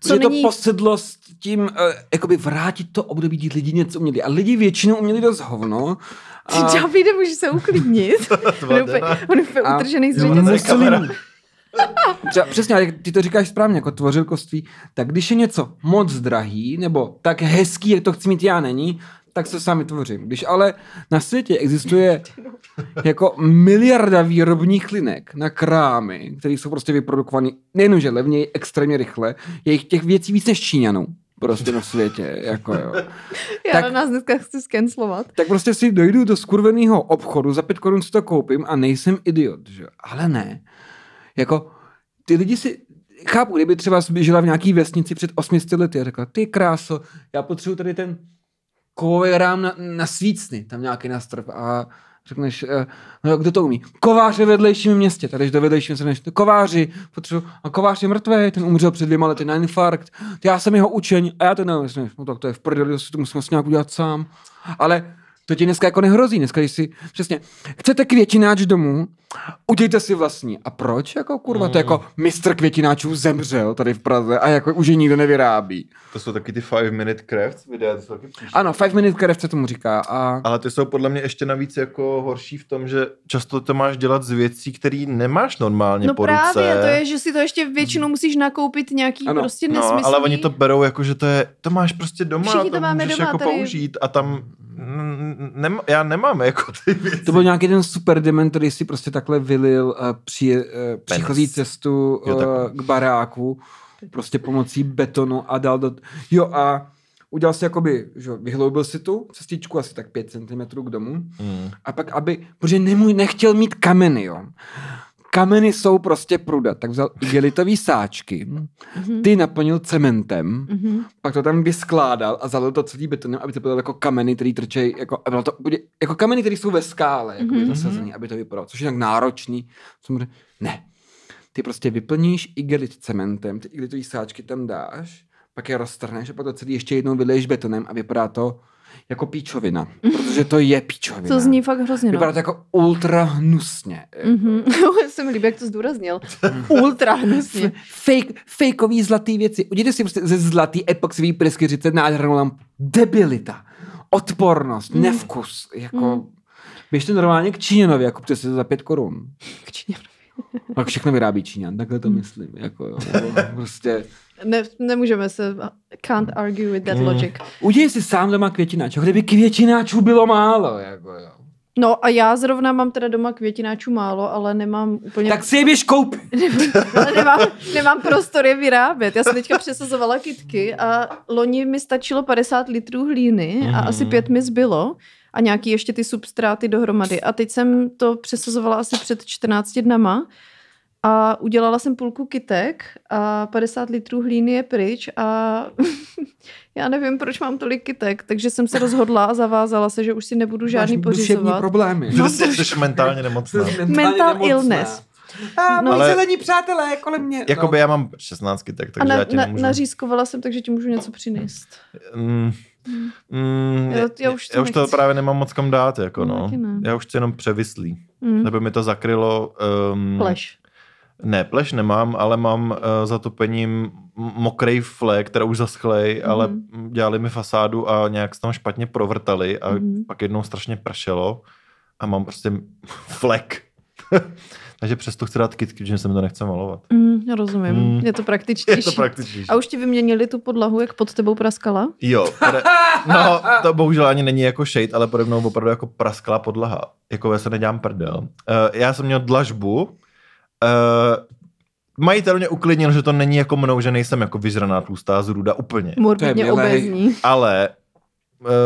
co Protože není... to posedlost tím, uh, jakoby vrátit to období, kdy lidi něco uměli. A lidi většinou uměli dost hovno. A Davide, můžeš se uklidnit. on je úplně, je utržený z je kamera. Třeba, přesně, ale ty to říkáš správně, jako tvořilkoství, tak když je něco moc drahý, nebo tak hezký, jak to chci mít já, není, tak se sám vytvořím. Když ale na světě existuje jako miliarda výrobních linek na krámy, které jsou prostě vyprodukované nejenže levněji, extrémně rychle, je jich těch věcí víc než Číňanů prostě na světě, jako jo. Já tak- na nás dneska chci skenslovat. Tak prostě si dojdu do skurveného obchodu, za pět korun si to koupím a nejsem idiot, že? Ale ne. Jako, ty lidi si, chápu, kdyby třeba žila v nějaký vesnici před 800 lety a řekla, ty kráso, já potřebuji tady ten kovový rám na, na svícny, tam nějaký nastrp a řekneš, eh, no kdo to umí? Kovář je vedlejším městě, tady do vedlejšího města, řekneš, kováři, potřebuji, a kovář je mrtvý, ten umřel před dvěma lety na infarkt, já jsem jeho učeň a já to nevím, no tak to je v prdeli, to to musím asi nějak udělat sám, ale to ti dneska jako nehrozí, dneska když si, přesně, chcete květináč domů, udějte si vlastní. A proč? Jako kurva, to je jako mistr květináčů zemřel tady v Praze a jako už je nikdo nevyrábí. To jsou taky ty five minute crafts videa, to jsou taky příště. Ano, five minute krev se tomu říká. A Ale ty jsou podle mě ještě navíc jako horší v tom, že často to máš dělat z věcí, které nemáš normálně No po ruce. právě, to je, že si to ještě většinou musíš nakoupit nějaký Ano. prostě No, nesmyslný. ale oni to berou jako, že to je, to máš prostě doma, Všichni to to máme můžeš doma, jako tady- použít a tam mm, nem, já nemám jako ty věci. to byl nějaký ten super dement, který si prostě takhle vylil uh, při, uh, příchozí cestu Jo, uh, takhle. k baráku, prostě pomocí betonu a dal do... Jo a udělal si jakoby, že jo, vyhloubil si tu cestičku asi tak 5 cm k domu Mm. a pak, aby, protože nemůj, nechtěl mít kameny, jo. Kameny jsou prostě pruda, tak vzal igelitový sáčky, Mhm. ty naplnil cementem, Mhm. pak to tam vyskládal a zalil to celý betonem, aby to bylo jako kameny, které trčejí, jako, bylo to jako kameny, které jsou ve skále, jako Mhm. zasazený, aby to vypadalo, což je tak náročný. Samozřejmě, ne. Ty prostě vyplníš igelit cementem, ty igelitový sáčky tam dáš, pak je roztrhneš a pak to celý ještě jednou vyleješ betonem a vypadá to jako píčovina, protože to je píčovina. To zní fakt hrozně. Vypadá No. to jako ultra hnusně. Mhm. Se mi líbí, jak to zdůraznil. Ultra hnusně. Fake, fakeový zlatý věci. Udělejte si prostě ze zlatý epoxový pryskyřice nádhernou lampu. Debilita. Odpornost, Mm. nevkus. Jako, Mm. Běžte normálně k Číňanovi a kupte si to za pět korun. K Číně. Tak všechno vyrábí Číňan, takhle to Mm. myslím. Jako, jo, prostě. Ne, nemůžeme se, can't argue with that Mm. logic. Udělej si sám doma květináč. A Kdyby květináčů bylo málo. Jako, jo. No a já zrovna mám teda doma květináčů málo, ale nemám úplně... Tak si je běž koupit. ale nemám, nemám prostor je vyrábět. Já jsem teďka přesazovala kitky a loni mi stačilo 50 litrů hlíny a Mhm. asi pět mi zbylo a nějaký ještě ty substráty dohromady. A teď jsem to přesazovala asi před 14 dnama a udělala jsem půlku kytek a 50 litrů hlíny je pryč a já nevím, proč mám tolik kytek, takže jsem se rozhodla a zavázala se, že už si nebudu žádný Máš duševní pořizovat. problémy. No, Prostě jsi mentálně nemocná. Jsi mentálně Mental nemocná. illness. A No. moji Ale- zelení přátelé kolem mě. Jakoby já mám 16, tak, A takže na, já ti na, nemůžu. nařízkovala jsem, takže ti můžu něco přinést. Mm, Mm, Já- já už to já už to právě nemám moc kam dát, jako No, no. Já už chci jenom převislý. Mm. Nebo mi to zakrylo... Um, Pleš. Ne, pleš nemám, ale mám uh, zatopením m- mokrý flek, která už zaschlej, Mhm. ale dělali mi fasádu a nějak se tam špatně provrtali a Mhm. pak jednou strašně pršelo a mám prostě flek. Takže přesto chci dát kitky, že se mi to nechce malovat. Mm, rozumím. Mm. Je to praktičtější. Je to praktičnější. A už ti vyměnili tu podlahu, jak pod tebou praskala? Jo, pode... no to bohužel ani není jako shade, ale pode mnou opravdu jako prasklá podlaha. Jako já se nedělám prdel. Uh, já jsem měl dlažbu, uh, majitel mě uklidnil, že to není jako mnou, že nejsem jako vyžraná tlustá zruda úplně. Morbidně obézní. Ale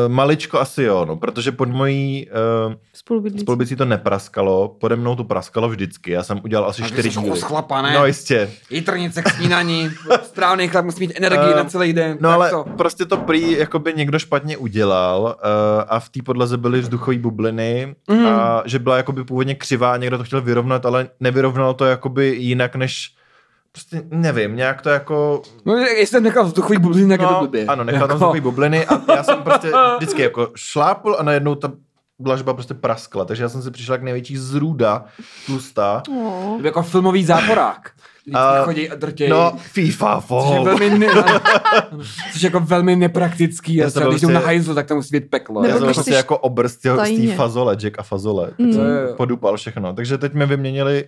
maličko asi jo, no, protože pod mojí uh, Spolubydlící. spolubicí to nepraskalo, pode mnou to praskalo vždycky. Já jsem udělal asi čtyři díly. chlapa, ne? No jistě. Jitrnice k snídaní, správný chlap musí mít energii Eh, na celý den. No tak ale to. prostě to prý jakoby někdo špatně udělal uh, a v té podlaze byly vzduchové bubliny Mm. a že byla jakoby původně křivá, někdo to chtěl vyrovnat, ale nevyrovnal to jakoby jinak než prostě nevím, nějak to jako... No, jestli jsem nechal vzduchový bubliny, tak je to No, blbě. ano, nechal tam Jako- vzduchové bubliny a já jsem prostě vždycky jako šlápl a najednou ta dlažba prostě praskla, takže já jsem si přišel jak největší zrůda tlustá. Je jako filmový záporák. Vždycky A- chodí a drtějí. No, FIFA, Což je fo. velmi, ne, což je jako velmi nepraktický. Já třeba, když jdou prostě- na hajzl, tak to musí být peklo. Já jsem prostě jako obrst z té fazole, Jack a fazole. Tak Mm. jsem podupal všechno. Takže teď mi vyměnili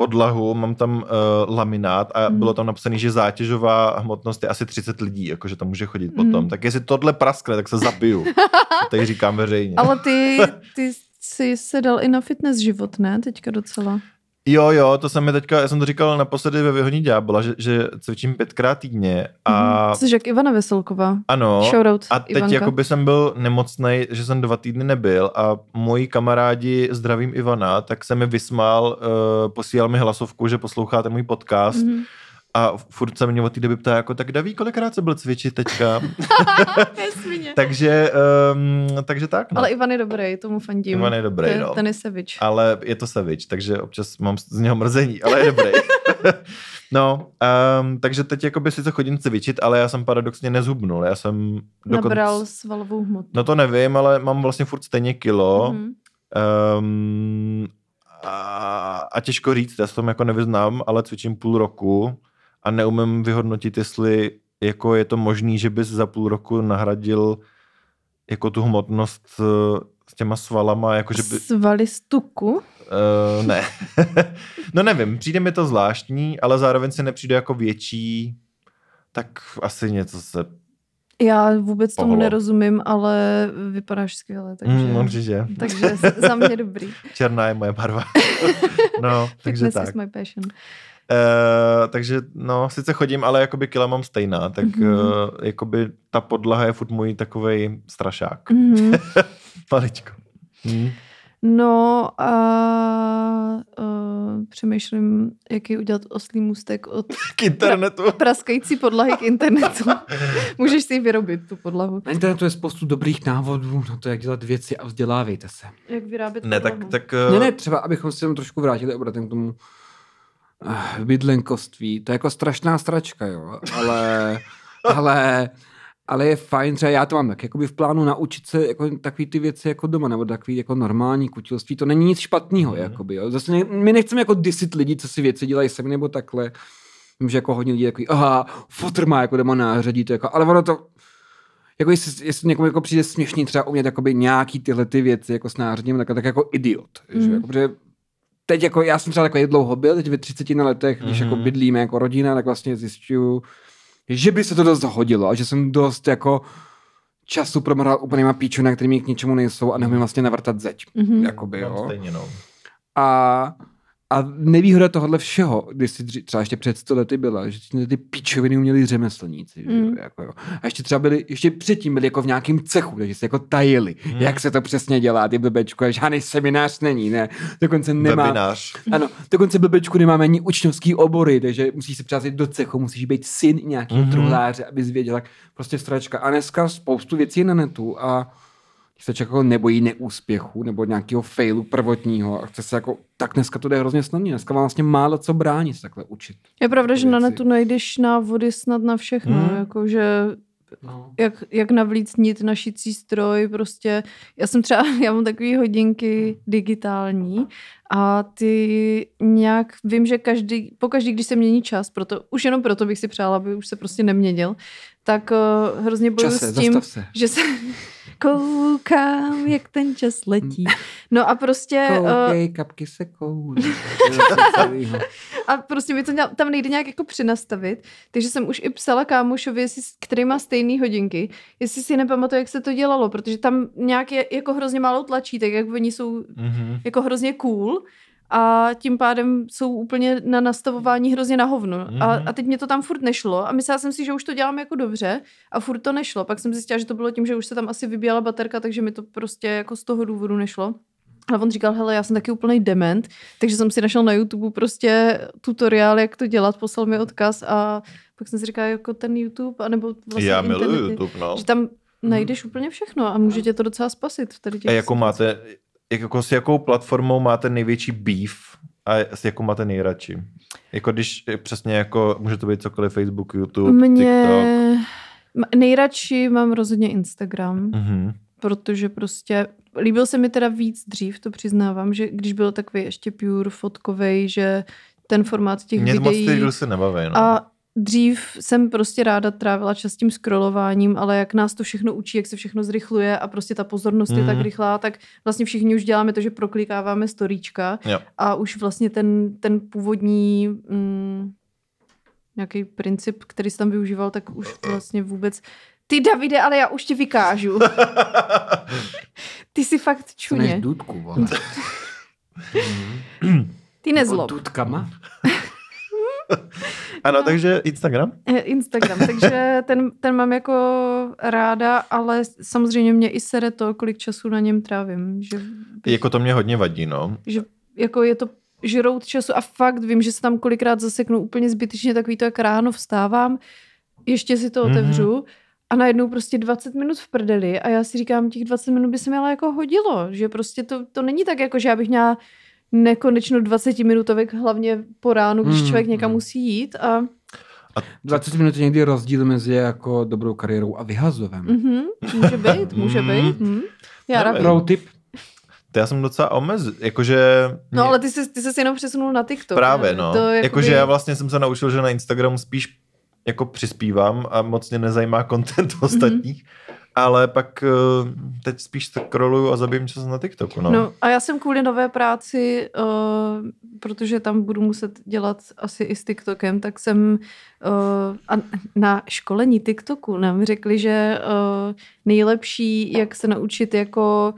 podlahu, mám tam uh, laminát a Mm. bylo tam napsané, že zátěžová hmotnost je asi 30 lidí, jakože tam může chodit Mm. potom. Tak jestli tohle praskne, tak se zabiju. to tady říkám veřejně. Ale ty, ty jsi se dal i na fitness život, ne? Teďka docela. Jo, jo, to jsem mi teďka, já jsem to říkal naposledy ve Vyhodní ďábla, že, že cvičím pětkrát týdně a Mhm. Jsi jak Ivana Veselková. ano, Shoutout, a teď Ivanka. jakoby jsem byl nemocný, že jsem dva týdny nebyl a moji kamarádi, zdravím Ivana, tak se mi vysmál, uh, posílal mi hlasovku, že posloucháte můj podcast Mhm. A furt se mě od té doby ptá, jako tak Daví, kolikrát se byl cvičit teďka? Takže, um, takže tak, no. Ale Ivan je dobrý, tomu fandím. Ivan je dobrý, Ten- no. Ten je sevič. ale je to Savage, takže občas mám z něho mrzení, ale je dobrý. no, um, takže teď jakoby sice chodím cvičit, ale já jsem paradoxně nezhubnul. Já jsem dokonce... Nabral svalovou hmotu. No to nevím, ale mám vlastně furt stejně kilo. Mhm. Um, a, a těžko říct, já se tom jako nevyznám, ale cvičím půl roku a neumím vyhodnotit, jestli jako je to možný, že bys za půl roku nahradil jako tu hmotnost eh, s těma svalama, jako že by... Svaly z tuku? Uh, ne. no nevím, přijde mi to zvláštní, ale zároveň se nepřijde jako větší, tak asi něco se... Já vůbec tomu Pohlo. nerozumím, ale vypadáš skvěle, takže, Mm, určitě. takže za mě dobrý. Černá je moje barva. no, takže Fitness tak. is my passion. Uh, takže no, sice chodím, ale jakoby kila mám stejná, tak Mhm. mm-hmm. uh, jakoby ta podlaha je furt můj takovej strašák. Mhm. Maličko. Mm. No a uh, přemýšlím, jaký udělat oslý můstek od K internetu. praskající podlahy k internetu. Můžeš si ji vyrobit, tu podlahu. Na internetu je spoustu dobrých návodů na to, jak dělat věci a vzdělávejte se. Jak vyrábět Ne, tak, podlahu. tak Ne, uh, ne, třeba abychom se jenom trošku vrátili obratem k tomu uh, bydlenkoství. To je jako strašná stračka, jo, ale, ale, ale je fajn, třeba já to mám tak, jakoby v plánu naučit se jako takový ty věci jako doma, nebo takový jako normální kutilství, to není nic špatného, Mhm. jakoby, jo. Zase ne, my nechceme jako disit lidi, co si věci dělají sami nebo takhle. Vím, že jako hodně lidí takový, aha, fotr má jako doma nářadí, to jako, ale ono to, jako jestli, jestli někomu jako přijde směšný třeba umět jakoby nějaký tyhle ty věci jako s nářadím, tak, tak jako idiot. Mm. Že? Mhm. Jako, protože teď jako, já jsem třeba takový dlouho byl, teď ve 30 na letech, když jako Mhm. bydlíme jako rodina, tak vlastně zjišťuju, že by se to dost hodilo a že jsem dost jako času promrhal úplnýma píčuna, který mi k ničemu nejsou a neumím vlastně navrtat zeď. Mhm. Jakoby, jo. stejně, no. A, a nevýhoda tohohle všeho, když si třeba ještě před 100 lety byla, že ty- píčoviny uměli řemeslníci. Že? jo, Mm. Jako, jo. A ještě třeba byli, ještě předtím byli jako v nějakém cechu, takže se jako tajili, Mm. jak se to přesně dělá, ty blbečku, a žádný seminář není, ne. Dokonce nemá, Webinář. ano, dokonce blbečku nemáme ani učňovský obory, takže musíš se přihlásit do cechu, musíš být syn nějakého Mhm. mm-hmm. truhláře, aby zvěděl, jak prostě stračka. A dneska spoustu věcí je na netu a se člověk jako nebojí neúspěchu nebo nějakého failu prvotního a chce se jako, tak dneska to jde hrozně snadně. Dneska vám vlastně málo co brání se takhle učit. Je pravda, že na netu najdeš návody snad na všechno, Mhm. mm. jakože No. jak, jak navlít nit na šicí stroj, prostě. Já jsem třeba, já mám takové hodinky digitální a ty nějak, vím, že každý, pokaždý, když se mění čas, proto, už jenom proto bych si přála, aby už se prostě neměnil, tak uh, hrozně bojuju Čase, s tím, se. že se koukám, jak ten čas letí. No a prostě... Uh, Koukej, kapky se koulí. a prostě mi to tam nejde nějak jako přenastavit, takže jsem už i psala kámošovi, jestli, s- který má stejný hodinky, jestli si nepamatuje, jak se to dělalo, protože tam nějak je jako hrozně málo tlačítek, jak oni jsou Mhm. jako hrozně cool a tím pádem jsou úplně na nastavování hrozně na hovno. Mm-hmm. A, Mhm. a teď mě to tam furt nešlo a myslela jsem si, že už to dělám jako dobře a furt to nešlo. Pak jsem zjistila, že to bylo tím, že už se tam asi vybíjela baterka, takže mi to prostě jako z toho důvodu nešlo. Ale on říkal, hele, já jsem taky úplný dement, takže jsem si našel na YouTube prostě tutoriál, jak to dělat, poslal mi odkaz a pak jsem si říkal, jako ten YouTube, anebo vlastně Já miluju internety, YouTube, no. Že tam najdeš úplně všechno a může tě to docela spasit tady těch A situacích. máte, jak- jako s jakou platformou máte největší beef a s jakou máte nejradši? Jako když eh, přesně jako, může to být cokoliv, Facebook, YouTube, Mě... TikTok. Nejradši mám rozhodně Instagram, Mhm. protože prostě líbil se mi teda víc dřív, to přiznávám, že když byl takový ještě pure fotkovej, že ten formát těch Mě moc videí... ty reelsy nebaví, no. A dřív jsem prostě ráda trávila čas tím scrollováním, ale jak nás to všechno učí, jak se všechno zrychluje a prostě ta pozornost je Mhm. tak rychlá, tak vlastně všichni už děláme to, že proklikáváme storíčka Jo. a už vlastně ten, ten původní mm, nějaký princip, který jsi tam využíval, tak už vlastně vůbec... Ty Davide, ale já už ti vykážu. Ty si fakt čuně. dudku, vole. Ty nezlob. Dudkama? ano, takže Instagram? Eh, Instagram, takže ten, ten mám jako ráda, ale samozřejmě mě i sere to, kolik času na něm trávím. Že, Jako to mě hodně vadí, no. že jako je to žrout času a fakt vím, že se tam kolikrát zaseknu úplně zbytečně takový to, jak ráno vstávám, ještě si to Mhm. otevřu a najednou prostě 20 minut v prdeli a já si říkám, těch 20 minut by se mi ale jako hodilo, že prostě to, to není tak, jako že já bych měla nekonečno 20 minutovek, hlavně po ránu, když Hmm, člověk někam hmm. musí jít a 20 minut je někdy rozdíl mezi jako dobrou kariérou a vyhazovem. Mhm, může být, může Mhm. být. Hm. Já rád. Pro tip. To já jsem docela omez, jakože... No mě- ale ty jsi, ty jsi jenom přesunul na TikTok. Právě, ne? no. To jakoby- Jakože já vlastně jsem se naučil, že na Instagramu spíš jako přispívám a moc mě nezajímá content ostatních, ale pak uh, teď spíš scrolluju a zabijím čas na TikToku, no. No a já jsem kvůli nové práci, uh, protože tam budu muset dělat asi i s TikTokem, tak jsem uh, a na školení TikToku nám řekli, že uh, nejlepší, jak se naučit jako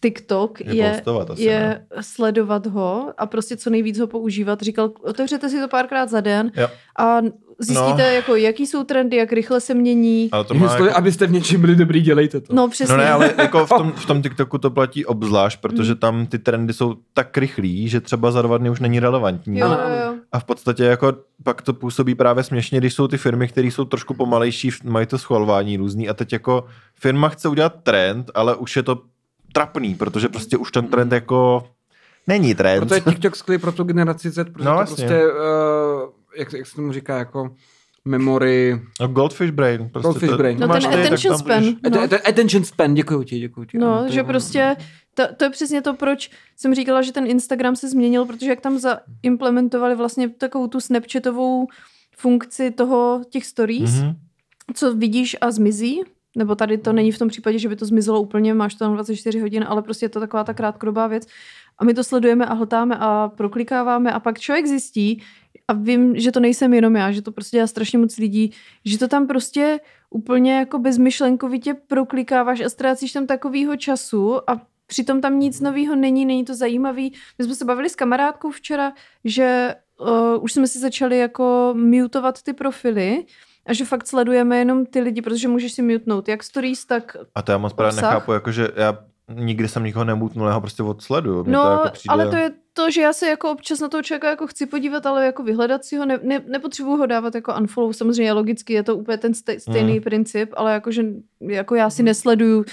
TikTok Je je, postovat asi, je ne? sledovat ho a prostě co nejvíc ho používat. Říkal, otevřete si to párkrát za den Jo. a zjistíte, No. jako, jaký jsou trendy, jak rychle se mění. Ale to má jako... abyste v něčem byli dobrý, dělejte to. No přesně. No ne, ale jako v tom, v tom TikToku to platí obzvlášť, protože tam ty trendy jsou tak rychlí, že třeba za dva dny už není relevantní. Jo, jo, jo. A v podstatě jako pak to působí právě směšně, když jsou ty firmy, které jsou trošku pomalejší, mají to schvalování různý a teď jako firma chce udělat trend, ale už je to trapný, protože prostě už ten trend jako není trend. Proto je TikTok skvělý pro tu generaci Z, protože No, to jasně. prostě, uh, jak, jak se tomu říká, jako memory, No Goldfish Brain. Prostě Goldfish to, brain. to No máš ten ty, attention tam span. můžeš- no. Attention span, děkuji ti, děkuji ti. Ano, No, to je že prostě, to, to je přesně to, proč jsem říkala, že ten Instagram se změnil, protože jak tam zaimplementovali vlastně takovou tu Snapchatovou funkci toho, těch stories, mm-hmm. Mhm. co vidíš a zmizí, nebo tady to není v tom případě, že by to zmizelo úplně, máš to na 24 hodin, ale prostě je to taková ta krátkodobá věc. A my to sledujeme a hltáme a proklikáváme a pak člověk zjistí, a vím, že to nejsem jenom já, že to prostě dělá strašně moc lidí, že to tam prostě úplně jako bezmyšlenkovitě proklikáváš a ztrácíš tam takovýho času a přitom tam nic nového není, není to zajímavý. My jsme se bavili s kamarádkou včera, že uh, už jsme si začali jako mutovat ty profily a že fakt sledujeme jenom ty lidi, protože můžeš si mutnout jak stories, tak A to já moc právě nechápu, jakože já nikdy jsem nikoho nemutnul, já ho prostě odsleduju. Mně No, to jako přijde... ale to je to, že já se jako občas na toho člověka jako chci podívat, ale jako vyhledat si ho, ne, ne, nepotřebuji ho dávat jako unfollow, samozřejmě logicky je to úplně ten stej, stejný Mhm. princip, ale jakože jako já si nesleduju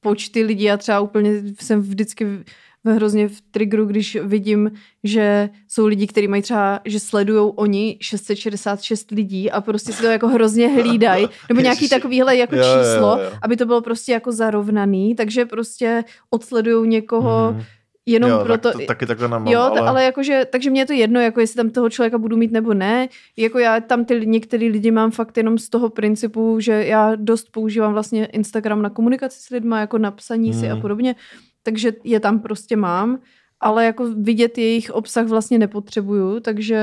počty lidí, já třeba úplně jsem vždycky hrozně v triggeru, když vidím, že jsou lidi, kteří mají třeba, že sledují oni 666 lidí a prostě si to jako hrozně hlídají, nebo nějaký takovýhle jako Jo, jo, číslo, jo. aby to bylo prostě jako zarovnaný, takže prostě odsledují někoho Mhm. jenom jo, proto... tak to, taky takhle nám Jo, ale... ale... jakože, takže mě je to jedno, jako jestli tam toho člověka budu mít nebo ne. Jako já tam ty některý lidi mám fakt jenom z toho principu, že já dost používám vlastně Instagram na komunikaci s lidma, jako na psaní si a Hmm. podobně, takže je tam prostě mám, ale jako vidět jejich obsah vlastně nepotřebuju, takže,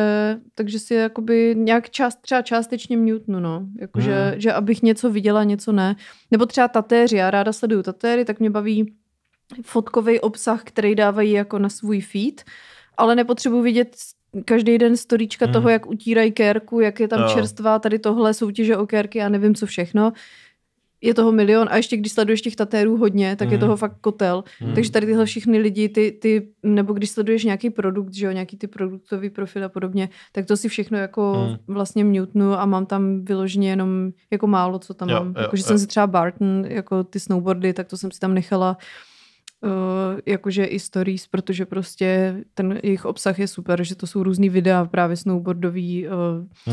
takže si jakoby nějak část, třeba částečně mutnu, no. Jakože, Hmm. že abych něco viděla, něco ne. Nebo třeba tatéři, já ráda sleduju tatéry, tak mě baví fotkový obsah, který dávají jako na svůj feed, ale nepotřebuji vidět každý den storíčka Hmm. toho, jak utírají kérku, jak je tam Jo. čerstvá, tady tohle soutěže o kérky, já nevím co všechno. Je toho milion a ještě když sleduješ těch tatérů hodně, tak je Hmm. toho fakt kotel. Hmm. Takže tady tyhle všechny lidi, ty, ty, nebo když sleduješ nějaký produkt, že jo, nějaký ty produktový profil a podobně, tak to si všechno jako Hmm. vlastně mutnu a mám tam vyloženě jenom jako málo, co tam Jo, mám. jo, Jakože jo. jsem si třeba Barton, jako ty snowboardy, tak to jsem si tam nechala Uh, jakože i stories, protože prostě ten jejich obsah je super, že to jsou různý videa právě snowboardový, uh,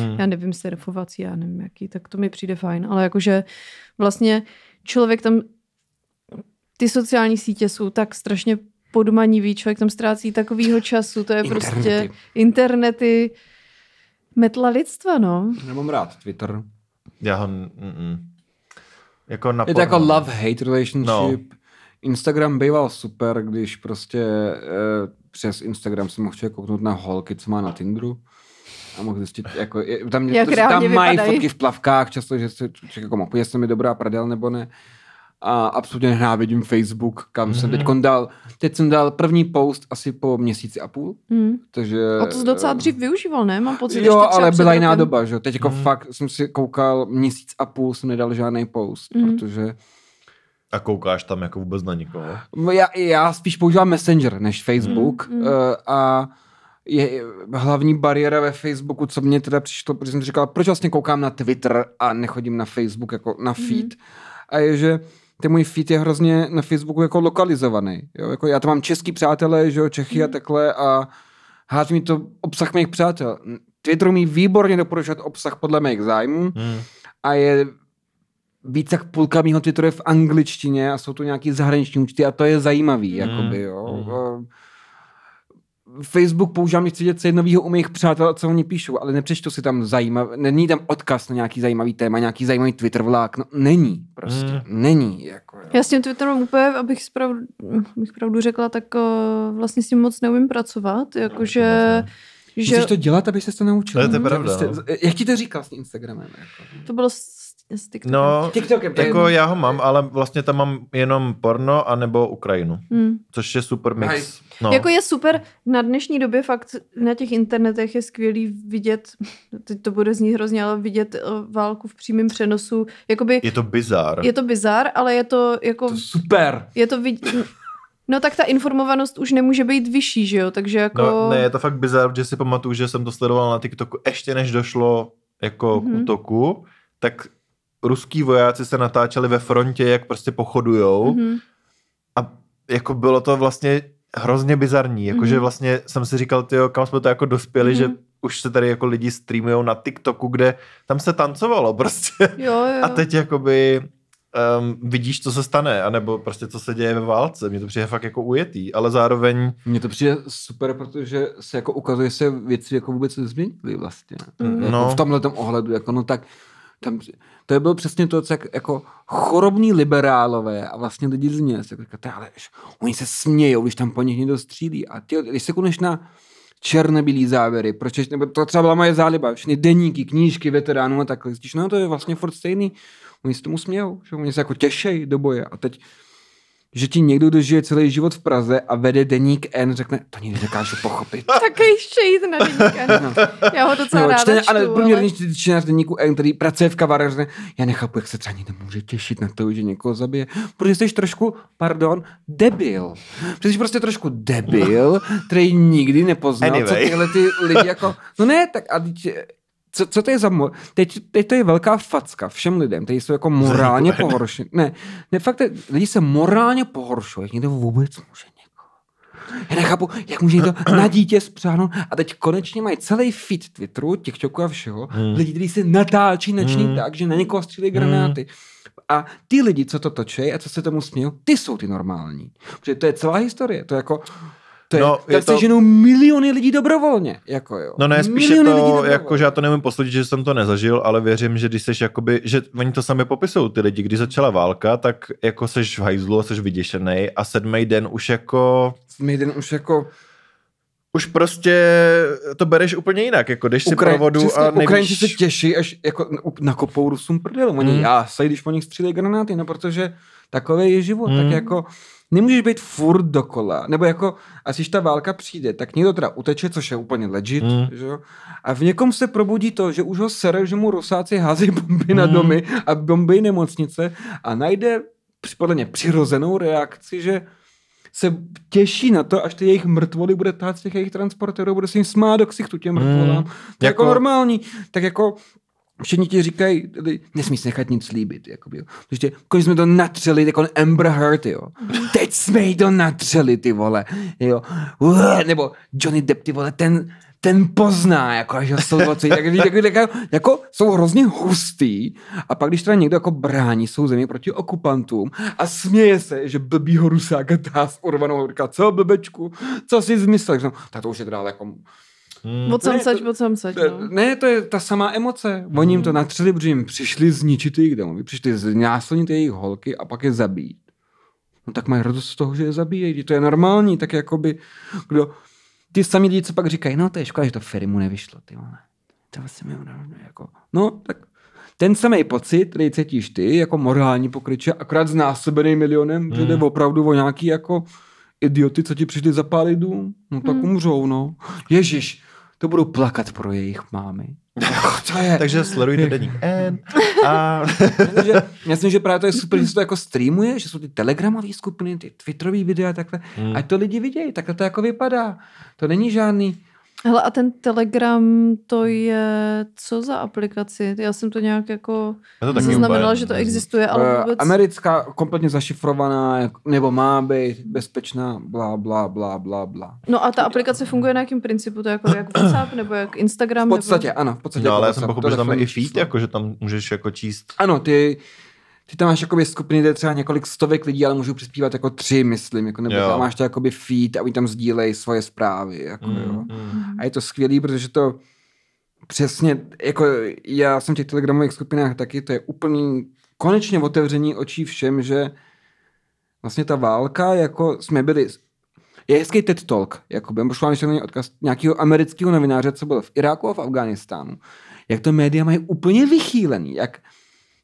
Hmm. já nevím, surfovací, já nevím jaký, tak to mi přijde fajn, ale jakože vlastně člověk tam, ty sociální sítě jsou tak strašně podmanivý, člověk tam ztrácí takovýho času, to je prostě Internety. internety, metla lidstva, no. Nemám rád Twitter. Já ho... Mm-mm. Jako na Je to jako love-hate relationship. No. Instagram býval super, když prostě eh, přes Instagram si mohl člověk kouknout na holky, co má na Tinderu. A mohl zjistit, jako, je, tam, Jak to, reálně tam mají fotky v plavkách, často, že se člověk jako mapuje, jestli mi dobrá prdel nebo ne. A absolutně nenávidím Facebook, kam mm-hmm. jsem Mhm. teď dal, teď jsem dal první post asi po měsíci a půl, Hmm. takže... A to jsi docela eh, dřív využíval, ne? Mám pocit, Jo, ale byla jiná doba, že jo. Teď jako Mhm. fakt jsem si koukal měsíc a půl, jsem nedal žádný post, Mhm. protože A koukáš tam jako vůbec na nikoho. já, já spíš používám Messenger než Facebook Mhm, mhm. eh, a je hlavní bariéra ve Facebooku, co mě teda přišlo, protože jsem si říkal, proč vlastně koukám na Twitter a nechodím na Facebook jako na feed. Mhm. A je, že ten můj feed je hrozně na Facebooku jako lokalizovaný. Jo? Jako já tam mám český přátelé, že jo, Čechy a Mhm. takhle a hází mi to obsah mých přátel. Twitter mi výborně doporučovat obsah podle mých zájmů Hmm. a je víc jak půlka mýho Twitteru je v angličtině a jsou to nějaký zahraniční účty a to je zajímavý, Mm. jakoby, jo. Mm. Facebook používám, když chci vidět, co je novýho u mých přátel a co oni píšou, ale nepřečtu si tam zajímavý, není tam odkaz na nějaký zajímavý téma, nějaký zajímavý Twitter vlák, no není, prostě, Mm. není, jako, jo. Já s tím Twitterem úplně, abych, sprav, abych pravdu řekla, tak uh, vlastně s tím moc neumím pracovat, jakože... Že Musíš to dělat, aby se to naučil. To je to no. pravda, no. Jak ti to říkal s tím Instagramem? Jako? to bylo s, s TikTokem. No, TikTokem, jako já ho mám, ale vlastně tam mám jenom porno a nebo Ukrajinu, Hmm. což je super mix. Nice. No. Jako je super, na dnešní době fakt na těch internetech je skvělý vidět, teď to bude znít hrozně, ale vidět uh, válku v přímém přenosu. Jakoby, Je to bizar. je to bizar, ale je to jako, To super. je to vidět, no tak ta informovanost už nemůže být vyšší, že jo, takže jako... No, ne, je to fakt bizar, že si pamatuju, že jsem to sledoval na TikToku ještě než došlo jako Mhm. k útoku, tak ruský vojáci se natáčeli ve frontě, jak prostě pochodujou Mhm. a jako bylo to vlastně hrozně bizarní, jakože Mhm. vlastně jsem si říkal, tyjo, kam jsme to jako dospěli, Mhm. že už se tady jako lidi streamujou na TikToku, kde tam se tancovalo prostě. Jo, jo. A teď jakoby um, vidíš, co se stane, anebo prostě co se děje ve válce. Mně to přijde fakt jako ujetý, ale zároveň Mně to přijde super, protože se jako ukazuje, že se věci jako vůbec nezměnily vlastně. Mm. Jako No. v tomhle ohledu, jako no tak tam, to bylo přesně to, co jak, jako chorobní liberálové a vlastně lidi z měst, jako říkáte, ale oni se smějou, když tam po nich někdo střílí. A ty, když se koneš na černobílý závěry, proč, nebo to třeba byla moje záliba, všechny deníky, knížky veteránů a takhle, zjistíš, no to je vlastně furt stejný, oni se tomu smějou, že oni se jako těšejí do boje a teď že ti někdo dožije celý život v Praze a vede deník N, řekne, to nikdy nedokážu pochopit. Takový šejt na deníka. Já ho docela No, ráda čtu, ale ale... průměrný čtenář deníku N, který pracuje v kavárně, já nechápu, jak se třeba někdo může těšit na to, že někoho zabije. Protože jsi trošku, pardon, debil. Protože jsi prostě trošku debil, který nikdy nepoznal, anyway. co tyhle ty lidi jako, no ne, tak a teď, co, co to je za mo- teď, teď to je velká facka všem lidem, kteří jsou jako morálně pohoršení. Ne, ne, fakt, je- lidi se morálně pohoršují, jak někdo vůbec může někoho. Já nechápu, jak může to na dítě spřáhnout a teď konečně mají celý feed Twitteru, TikToku a všeho, Hmm. lidi, kteří se natáčí noční Hmm. tak, že na někoho střílí granáty. A ty lidi, co to točí a co se tomu smějí, ty jsou ty normální. Protože to je celá historie. To je jako... To je, No, je se to- ženou miliony lidí dobrovolně. Jako jo. No ne, spíš je Miliony to, jako, že já to nemůžu posoudit, že jsem to nezažil, ale věřím, že když seš jakoby, že oni to sami popisují, ty lidi, když začala válka, tak jako seš v hajzlu, seš vyděšený a sedmý den už jako, Maiden už jako... už prostě to bereš úplně jinak, jako jdeš si pro vodu přesně, a nevíš... Ukrajinci se těší, až jako nakopou Rusům prdel. Oni Hmm. mm. jásají, když po nich střílejí granáty, no protože takový je život. Hmm. Tak jako nemůžeš být furt dokola. Nebo jako, a když ta válka přijde, tak někdo teda uteče, což je úplně legit, Hmm. že jo? A v někom se probudí to, že už ho sere, že mu Rusáci házejí bomby na Hmm. domy a bomby nemocnice a najde podle mě přirozenou reakci, že se těší na to, až ty jejich mrtvoly bude tát z těch jejich transporterů, bude se jim smát do ksichtu těm mrtvolám. Hmm. To jako, Jako- normální. Tak jako všichni ti říkají, nesmí si nechat nic líbit. Jakoby, jo. Prostě, když jsme to natřeli, jako Amber Heard, jo. Teď jsme jí to natřeli, ty vole. Jo. Nebo Johnny Depp, ty vole, ten, ten pozná, jako, že jsou oci, tak, tak, tak, jako, jako, jsou hrozně hustý a pak, když teda někdo jako brání svou zemi proti okupantům a směje se, že blbýho rusáka tá s urvanou říká, co blbečku, co jsi zmyslel, tak to už je teda jako Hmm. Od sam Ne, to- no. Ne, to je ta samá emoce. Oni jim to natřeli, protože jim přišli zničit jejich domovy, přišli znásilnit jejich holky a pak je zabít. No tak mají radost z toho, že je zabíjejí. To je normální, tak jakoby, kdo, ty samý lidi, co pak říkají, no to je škoda, že to Ferimu nevyšlo, ty vole. To vlastně mi jako, no tak ten samý pocit, který cítíš ty, jako morální pokryče, akorát znásobený milionem, hmm. že jde opravdu o nějaký jako idioty, co ti přišli zapálit dům, no tak Hmm. umřou, no. Ježíš, to budou plakat pro jejich mámy. To je... Takže sledujte deník N a... Myslím, že, myslím, že právě to je super, že se to jako streamuje, že jsou ty telegramové skupiny, ty twitterové videa a takhle. Hmm. Ať to lidi vidějí, takhle to jako vypadá. To není žádný... Hele, a ten Telegram, to je co za aplikaci? Já jsem to nějak jako Já to zaznamenala, úplně že to existuje, ale Eh, vůbec... Americká, kompletně zašifrovaná, nebo má být bezpečná, bla, bla, bla, bla, bla. No a ta aplikace funguje na jakém principu? To je jako jak WhatsApp nebo jak Instagram? V podstatě, nebo... ano, v podstatě. No jako ale já jsem pochopil, že tam je i feed, jako, že tam můžeš jako číst. Ano, ty, ty tam máš jakoby skupiny, kde je třeba několik stovek lidí, ale můžou přispívat jako tři, myslím, jako, nebo Jo. tam máš to jakoby feed a oni tam sdílejí svoje zprávy, jako, Mm, jo. mm. A je to skvělý, protože to přesně, jako já jsem v těch telegramových skupinách taky, to je úplný konečně otevření očí všem, že vlastně ta válka, jako jsme byli, je hezký TED Talk, jako bych pošla na odkaz nějakého amerického novináře, co byl v Iráku a v Afghánistánu, jak to média mají úplně vychýlený, jak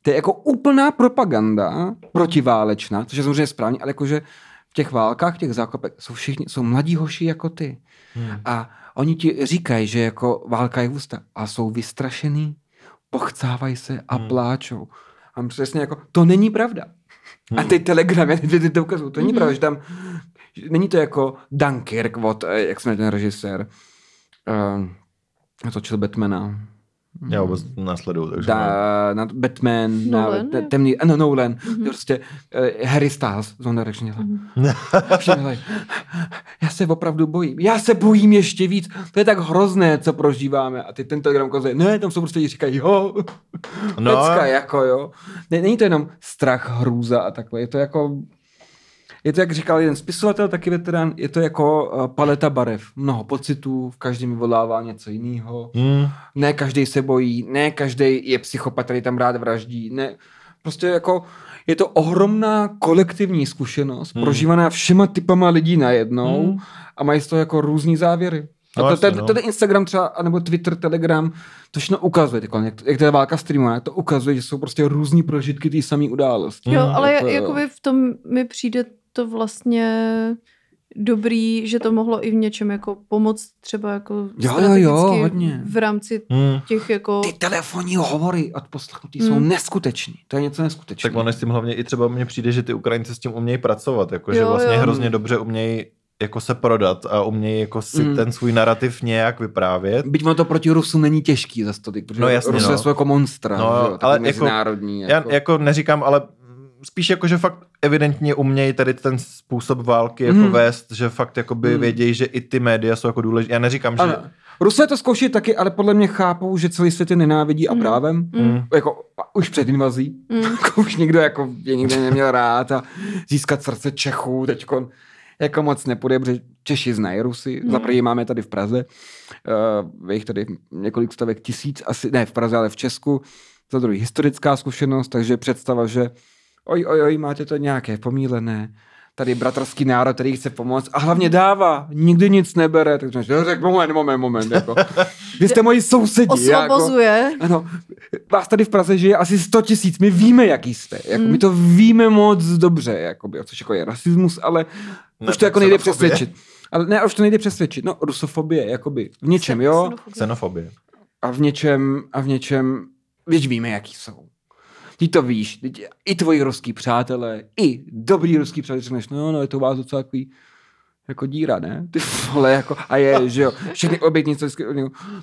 to je jako úplná propaganda protiválečná, což je samozřejmě správně, ale jakože v těch válkách, v těch zákopech jsou všichni, jsou mladí hoši jako ty. Hmm. A oni ti říkají, že jako válka je ústa a jsou vystrašený, pochcávají se a Hmm. pláčou. A přesně jako, to není pravda. A ty telegramy, ty, ty to ukazují, to není Mhm. pravda, že tam, že není to jako Dunkirk od, eh, jak jsme ten režisér, uh, točil Batmana. Já vůbec následuju, takže... Da, na Batman, Nolan, na temný, ano, Nolan, Mhm. mm-hmm. prostě uh, Harry Styles z One Direction. Mhm. Dělají, já se opravdu bojím, já se bojím ještě víc, to je tak hrozné, co prožíváme. A ty ten telegram ukazuje, ne, tam jsou prostě lidi říkají, jo, No. no. pecka, jako jo. Ne, není to jenom strach, hrůza a takhle, je to jako, je to, jak říkal jeden spisovatel, taky veterán, je to jako uh, paleta barev, mnoho pocitů, v každém vyvolává něco jiného Hmm. ne každý se bojí, ne každý je psychopat, který tam rád vraždí, ne, prostě jako je to ohromná kolektivní zkušenost, Hmm. hmm. prožívaná všema typama lidí najednou Hmm. hmm. a mají z toho jako různý závěry. No, A to, jasně, ten, no. ten Instagram třeba, nebo Twitter, Telegram, to všechno ukazuje, tyko, jak, jak ta válka streamuje, to ukazuje, že jsou prostě různý prožitky té samé události. Jo, Mm, ale jako jo. jakoby v tom mi přijde to vlastně dobrý, že to mohlo i v něčem jako pomoct třeba jako Jo, jo, jo, hodně. v rámci Hmm. těch jako... Ty telefonní hovory od poslechnutí Hmm. jsou neskutečný. To je něco neskutečného. Tak ono s tím hlavně i třeba mně přijde, že ty Ukrajinci s tím umějí pracovat, jako, že Jo, vlastně jo. hrozně dobře umějí jako se prodat a umějí jako si Mm. ten svůj narrativ nějak vyprávět. Byť ono to proti Rusům není těžký za to, protože No jasně, Rusové no. jsou jako monstra, No, jo, ale jako- mezinárodní. Já jako neříkám, ale spíš jako, že fakt evidentně umějí tady ten způsob války jako Hmm. vést, že fakt jakoby Hmm. vědějí, že i ty média jsou jako důležité. Já neříkám, že... Ano. Rusové to zkouší taky, ale podle mě chápou, že celý svět je nenávidí a Mm. právem. Mm. Jako a už před invazí. Mm. Jako už nikdo jako je nikdy neměl rád a získat srdce Čechů teďkon jako moc nepůjde, protože Češi znají Rusy. Mm. Za první máme tady v Praze, uh, je jich tady několik stovek tisíc, asi ne v Praze, ale v Česku. Za druhý historická zkušenost, takže představa, že oj, oj, oj, máte to nějaké pomílené, tady bratrský národ, který chce pomoct a hlavně dává, nikdy nic nebere, tak říkáš, "Jo, tak moment, moment, moment, jako. Vy jste moji sousedi. Jako, Osvobozuje. ano, vás tady v Praze žije asi 100 tisíc, my víme, jaký jste, jako, Mm. my to víme moc dobře, jakoby, což jako je rasismus, ale Ne, už to jako nejde přesvědčit. Ale ne, už to nejde přesvědčit. No, rusofobie, jakoby, v něčem, jo, Xenofobie. a v něčem, a v něčem, víš, víme, jaký jsou. Ty to víš, teď i tvoji ruský přátelé, i dobrý ruský přátelé, řekneš, no, no, je to u vás docela takový, jako díra, ne? Ty vole, jako, a je, že jo, všechny obětnice,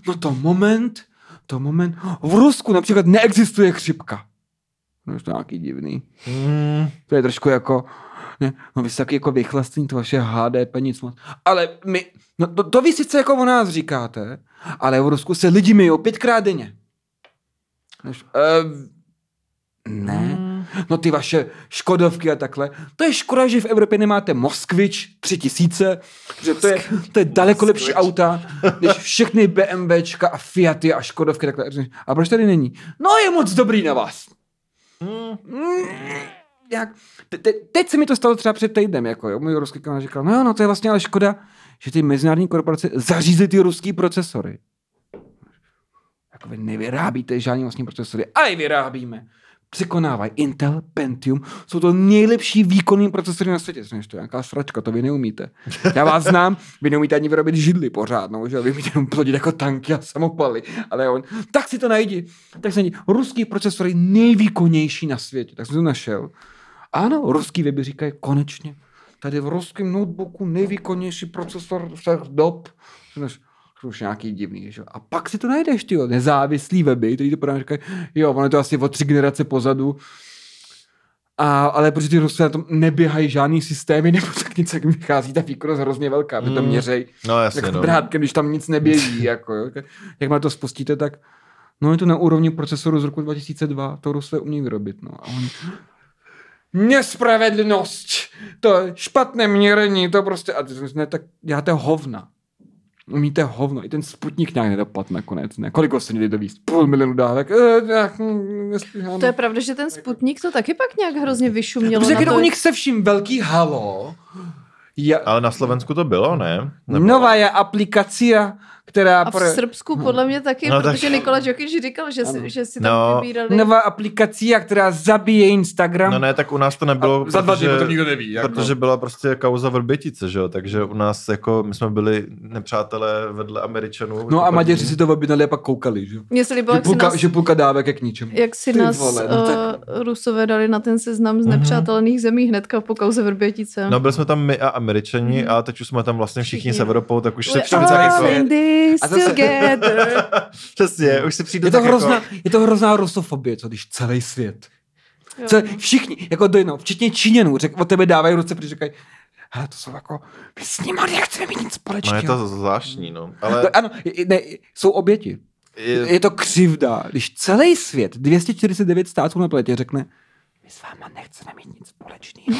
no to moment, to moment, v Rusku například neexistuje chřipka. No, je to nějaký divný. Mm, To je trošku jako, ne, no vy jste taky jako vychlastní, to vaše HDP nic moc. Ale my, no to, to vy sice jako o nás říkáte, ale v Rusku se lidi myjou pětkrát denně. Než, uh, ne, mm. no ty vaše Škodovky a takhle. To je škoda, že v Evropě nemáte Moskvič 3000, že to je, to je daleko lepší auta, než všechny BMWčka a Fiaty a Škodovky. Takhle. A proč tady není? No je moc dobrý na vás. Mm. Jak, te, te, teď se mi to stalo třeba před týdnem, jako jo, můj ruský kamarád říkal, no jo, no to je vlastně ale škoda, že ty mezinárodní korporace zařízly ty ruský procesory. Jako vy nevyrábíte žádný vlastní procesory, ale vyrábíme. Překonávají Intel, Pentium, jsou to nejlepší výkonný procesory na světě. Říkáš, to je nějaká sračka, to vy neumíte. Já vás znám, vy neumíte ani vyrobit židli pořádnou, že jo? vy umíte jenom plodit jako tanky a samopaly, ale on, tak si to najdi. Tak najdi, ruský procesory nejvýkonnější na světě, tak jsem to našel. Ano, ruský weby říkají, konečně, tady v ruském notebooku nejvýkonnější procesor všech dob. To už nějaký divný, že? A pak si to najdeš, ty nezávislý weby, který to podávají, říkají, jo, ono je to asi o tři generace pozadu, a, ale protože ty Rusové na tom neběhají žádný systémy, nebo tak nic, jak vychází ta výkonnost hrozně velká, aby to Mm. měřej No jasně, jako no. drátkem, když tam nic neběží. jako, jo. Jakmile to spustíte, tak no je to na úrovni procesoru z roku 2002, to Rusové umí vyrobit. No. A on, Nespravedlnost, to je špatné měření, to prostě, a ty ne, tak děláte hovna. Umíte hovno, i ten Sputnik nějak nedopad nakonec, ne? Kolik ho se měli dovíst? Půl milionu dávek? Eh. To je pravda, že ten Sputnik to taky pak nějak hrozně vyšumělo. Protože na jak je to, u nich se vším velký halo, je, Ale na Slovensku to bylo, ne? Nebo- nová je aplikace, která... a v Srbsku podle mě taky, No no, tak- protože Nikola Jokic říkal, že si, že si tam No. vybírali. Nová aplikace, která zabije Instagram. No ne, tak u nás to nebylo, A za dva dny protože, o tom nikdo neví. Jak protože byla prostě kauza Vrbětice, že jo, takže u nás jako, my jsme byli nepřátelé vedle Američanů. No a Maďaři si to objednali a pak koukali, že? jo? Mně se líbilo, Že jak si půlka, nás, že půlka dávek je k ničemu. jak si Ty nás vole, no tak- uh, Rusové dali na ten seznam z Mhm. nepřátelných zemí hnedka po kauze Vrbětice. No byli jsme tam my a Američani Mhm. a teď už jsme tam vlastně všichni, Všichni. s Evropou, tak už se jako... this A zase- together. Přesně, už se přijde Je to, tak hrozná, jako... je to hrozná rusofobie, co když celý svět. Co, všichni, jako dojno, včetně Číňanů, řek, od tebe dávají ruce, protože říkají, hele, to jsou jako, my s nimi nechceme mít nic No společného. je to zvláštní, no. Ale No, ano, ne, jsou oběti. je, Je to křivda, když celý svět, 249 států na planetě řekne, my s váma nechceme mít nic společného.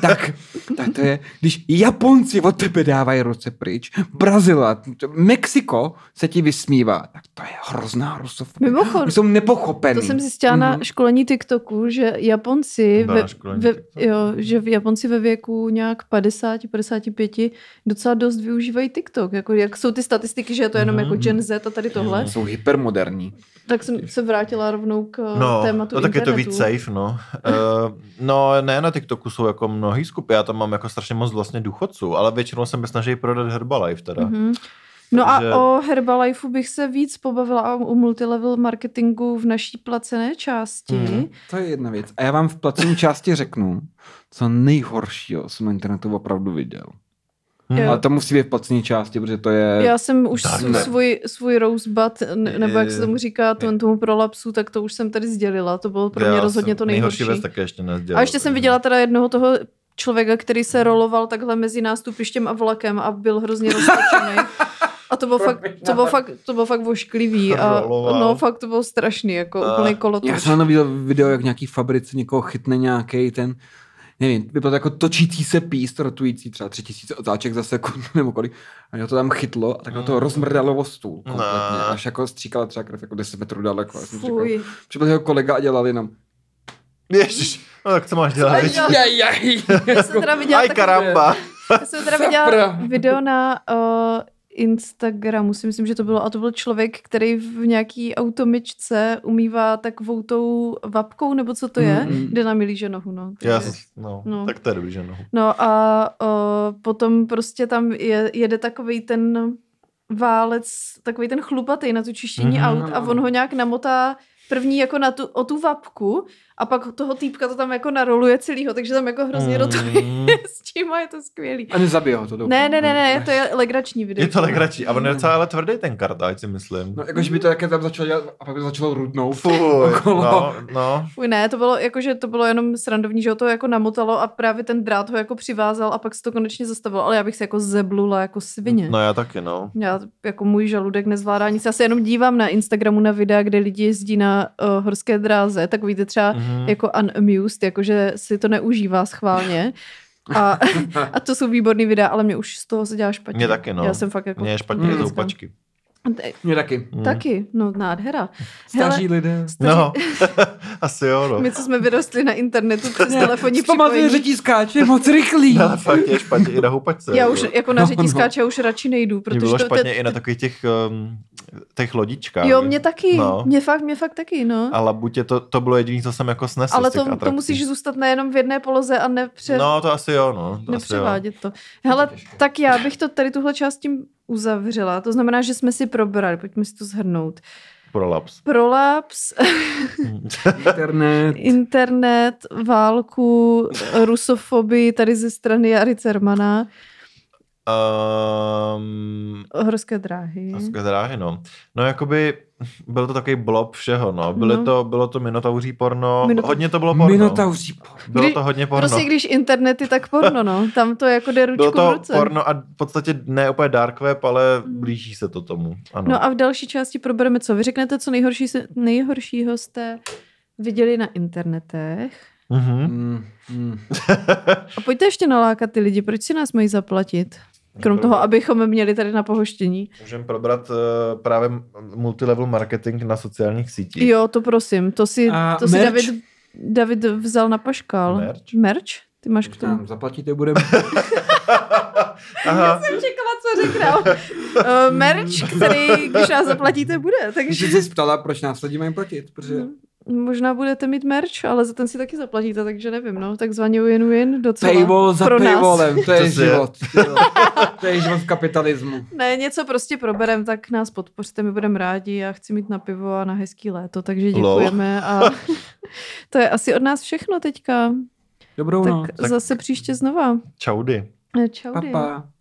tak, tak to je, když Japonci od tebe dávají ruce pryč, Brazila, Mexiko se ti vysmívá, tak to je hrozná rusofobie. Mimochodem, Oni jsou nepochopený. To jsem zjistila na Mhm. školení TikToku, že Japonci, ve, ve, jo, že v Japonci ve věku nějak 50-55 docela dost využívají TikTok. Jako, jak jsou ty statistiky, že je to jenom Mhm. jako Gen Z a tady tohle, Jsou hypermoderní. tak jsem se vrátila rovnou k No, tématu no tak je to internetu. víc safe, no. Uh, no, ne, na TikToku jsou jako mnohý skupy, já tam mám jako strašně moc vlastně důchodců, ale většinou se mi snaží prodat Herbalife teda. Mm-hmm. Mhm. No Takže- a o Herbalifeu bych se víc pobavila a o multilevel marketingu v naší placené části. Mhm. To je jedna věc. A já vám v placení části řeknu, co nejhoršího jsem na internetu opravdu viděl. Hm. Jo. Ale to musí být v placené části, protože to je... Já jsem už svůj, svůj, rosebud, ne- nebo jak se tomu říká, tomu, tomu prolapsu, tak to už jsem tady sdělila. To bylo pro mě Já rozhodně to nejhorší. věc také ještě nezdělal. A ještě jsem viděla teda jednoho toho člověka, který se roloval takhle mezi nástupištěm a vlakem a byl hrozně roztočený. A to bylo fakt, to bylo fakt, to bylo fakt vošklivý. A no, fakt to bylo strašný, jako A- úplný kolotoč. Já jsem na viděl video, jak nějaký fabrice někoho chytne nějaký ten, nevím, vypadá to jako točící se píst, rotující třeba 3000 otáček za sekundu nebo kolik. A mě to tam chytlo a tak to rozmrdalo o stůl kompletně. Ne. Až jako stříkala třeba krev jako 10 metrů daleko. Já jsem říkal, Fuj. Přibyl jeho kolega a dělal jenom. Ježiš, no tak co máš dělat? Jaj, jaj. Já jsem teda viděla, Aj karamba. já jsem teda viděla video na uh, Instagramu, si myslím, že to bylo, a to byl člověk, který v nějaký automyčce umývá takovou tou vapkou, nebo co to je, Mm, mm. kde nám líže nohu, no. Já, Takže- s- no, No. tak to je dobrý, že no. No a o, potom prostě tam je, jede takový ten válec, takový ten chlupatý na tu čištění Mhm. mm-hmm. aut a on ho nějak namotá první jako na tu, o tu vapku a pak toho týpka to tam jako naroluje celýho, takže tam jako hrozně Mm. mm. s tím a je to skvělý. A nezabije ho to doufám. Ne, ne, ne, ne, to je legrační video. Je to legrační. A on je docela ale tvrdý ten kartáč, si myslím. No, jakože by to také tam začalo dělat a pak by to začalo rudnout. Fuj, okolo. no, no. Fuj, ne, to bylo jako, že to bylo jenom srandovní, že ho to jako namotalo a právě ten drát ho jako přivázal a pak se to konečně zastavilo, ale já bych se jako zeblula jako svině. No já taky, no. Já jako můj žaludek nezvládá nic. Já se jenom dívám na Instagramu na videa, kde lidi jezdí na uh, horské dráze, tak víte třeba Mhm. jako unamused, jakože si to neužívá schválně. A, a to jsou výborný videa, ale mě už z toho se dělá špatně. Mně taky, no. Já jsem fakt jako... Mně je špatně Mm. houpačky. Te- Mě taky. Mm. Taky, no nádhera. Staří lidé. staří- No, asi jo, no. My, co jsme vyrostli na internetu přes telefonní připojení. že ti skáče moc rychlý. Ale fakt je špatně i na houpačce. Já jako. už jako na No, řetí no. skáče už radši nejdu, protože bylo to, špatně to, i na takových těch, um, těch lodičkách. Jo, mě taky, No. mě fakt, mě fakt taky, no. A labutě to, to bylo jediné, co jsem jako snesl Ale to, to musíš zůstat nejenom v jedné poloze a nepře, No, to asi jo, no. To asi jo. nepřevádět to. Hele, tak já bych to tady tuhle část tím uzavřela. To znamená, že jsme si probrali, pojďme si to zhrnout. Prolaps. Prolaps, Internet. internet, válku, rusofobii tady ze strany Jary Cermana, Um, horské dráhy. Horské dráhy, no. No, jakoby byl to takový blob všeho, no. Byly No. to, bylo to minotauří porno, Minota- hodně to bylo porno. Minotauří porno. Bylo Kdy- to hodně porno. Prostě když internety, tak porno, no. Tam to jako jde ručku bylo v to ruce. porno a v podstatě ne úplně dark web, ale Mm. blíží se to tomu. Ano. No a v další části probereme co? Vy řeknete, co nejhorší, se- nejhoršího jste viděli na internetech. Mhm. Mm, mm. A pojďte ještě nalákat ty lidi, proč si nás mají zaplatit? Krom toho, abychom měli tady na pohoštění. Můžeme probrat uh, právě multilevel marketing na sociálních sítích. Jo, to prosím. To si, A to si? David, David vzal na paškal. Merch? Merch? Ty máš k tomu. nám zaplatíte, budeme. Aha. jsem čekala, co řekne. uh, merch, který, když nás zaplatíte, bude. Když Takže jsi se ptala, proč nás lidi mají platit, protože možná budete mít merch, ale za ten si taky zaplatíte, takže nevím, no. Takzvaně win-win docela. paywall za pro nás. paywallem, to je život. To je život v kapitalismu. Ne, něco prostě proberem, tak nás podpořte, my budeme rádi. Já chci mít na pivo a na hezký léto, takže děkujeme. A to je asi od nás všechno teďka. Dobrou Tak, noc. zase příště znova. Čaudy. Čau. Papa.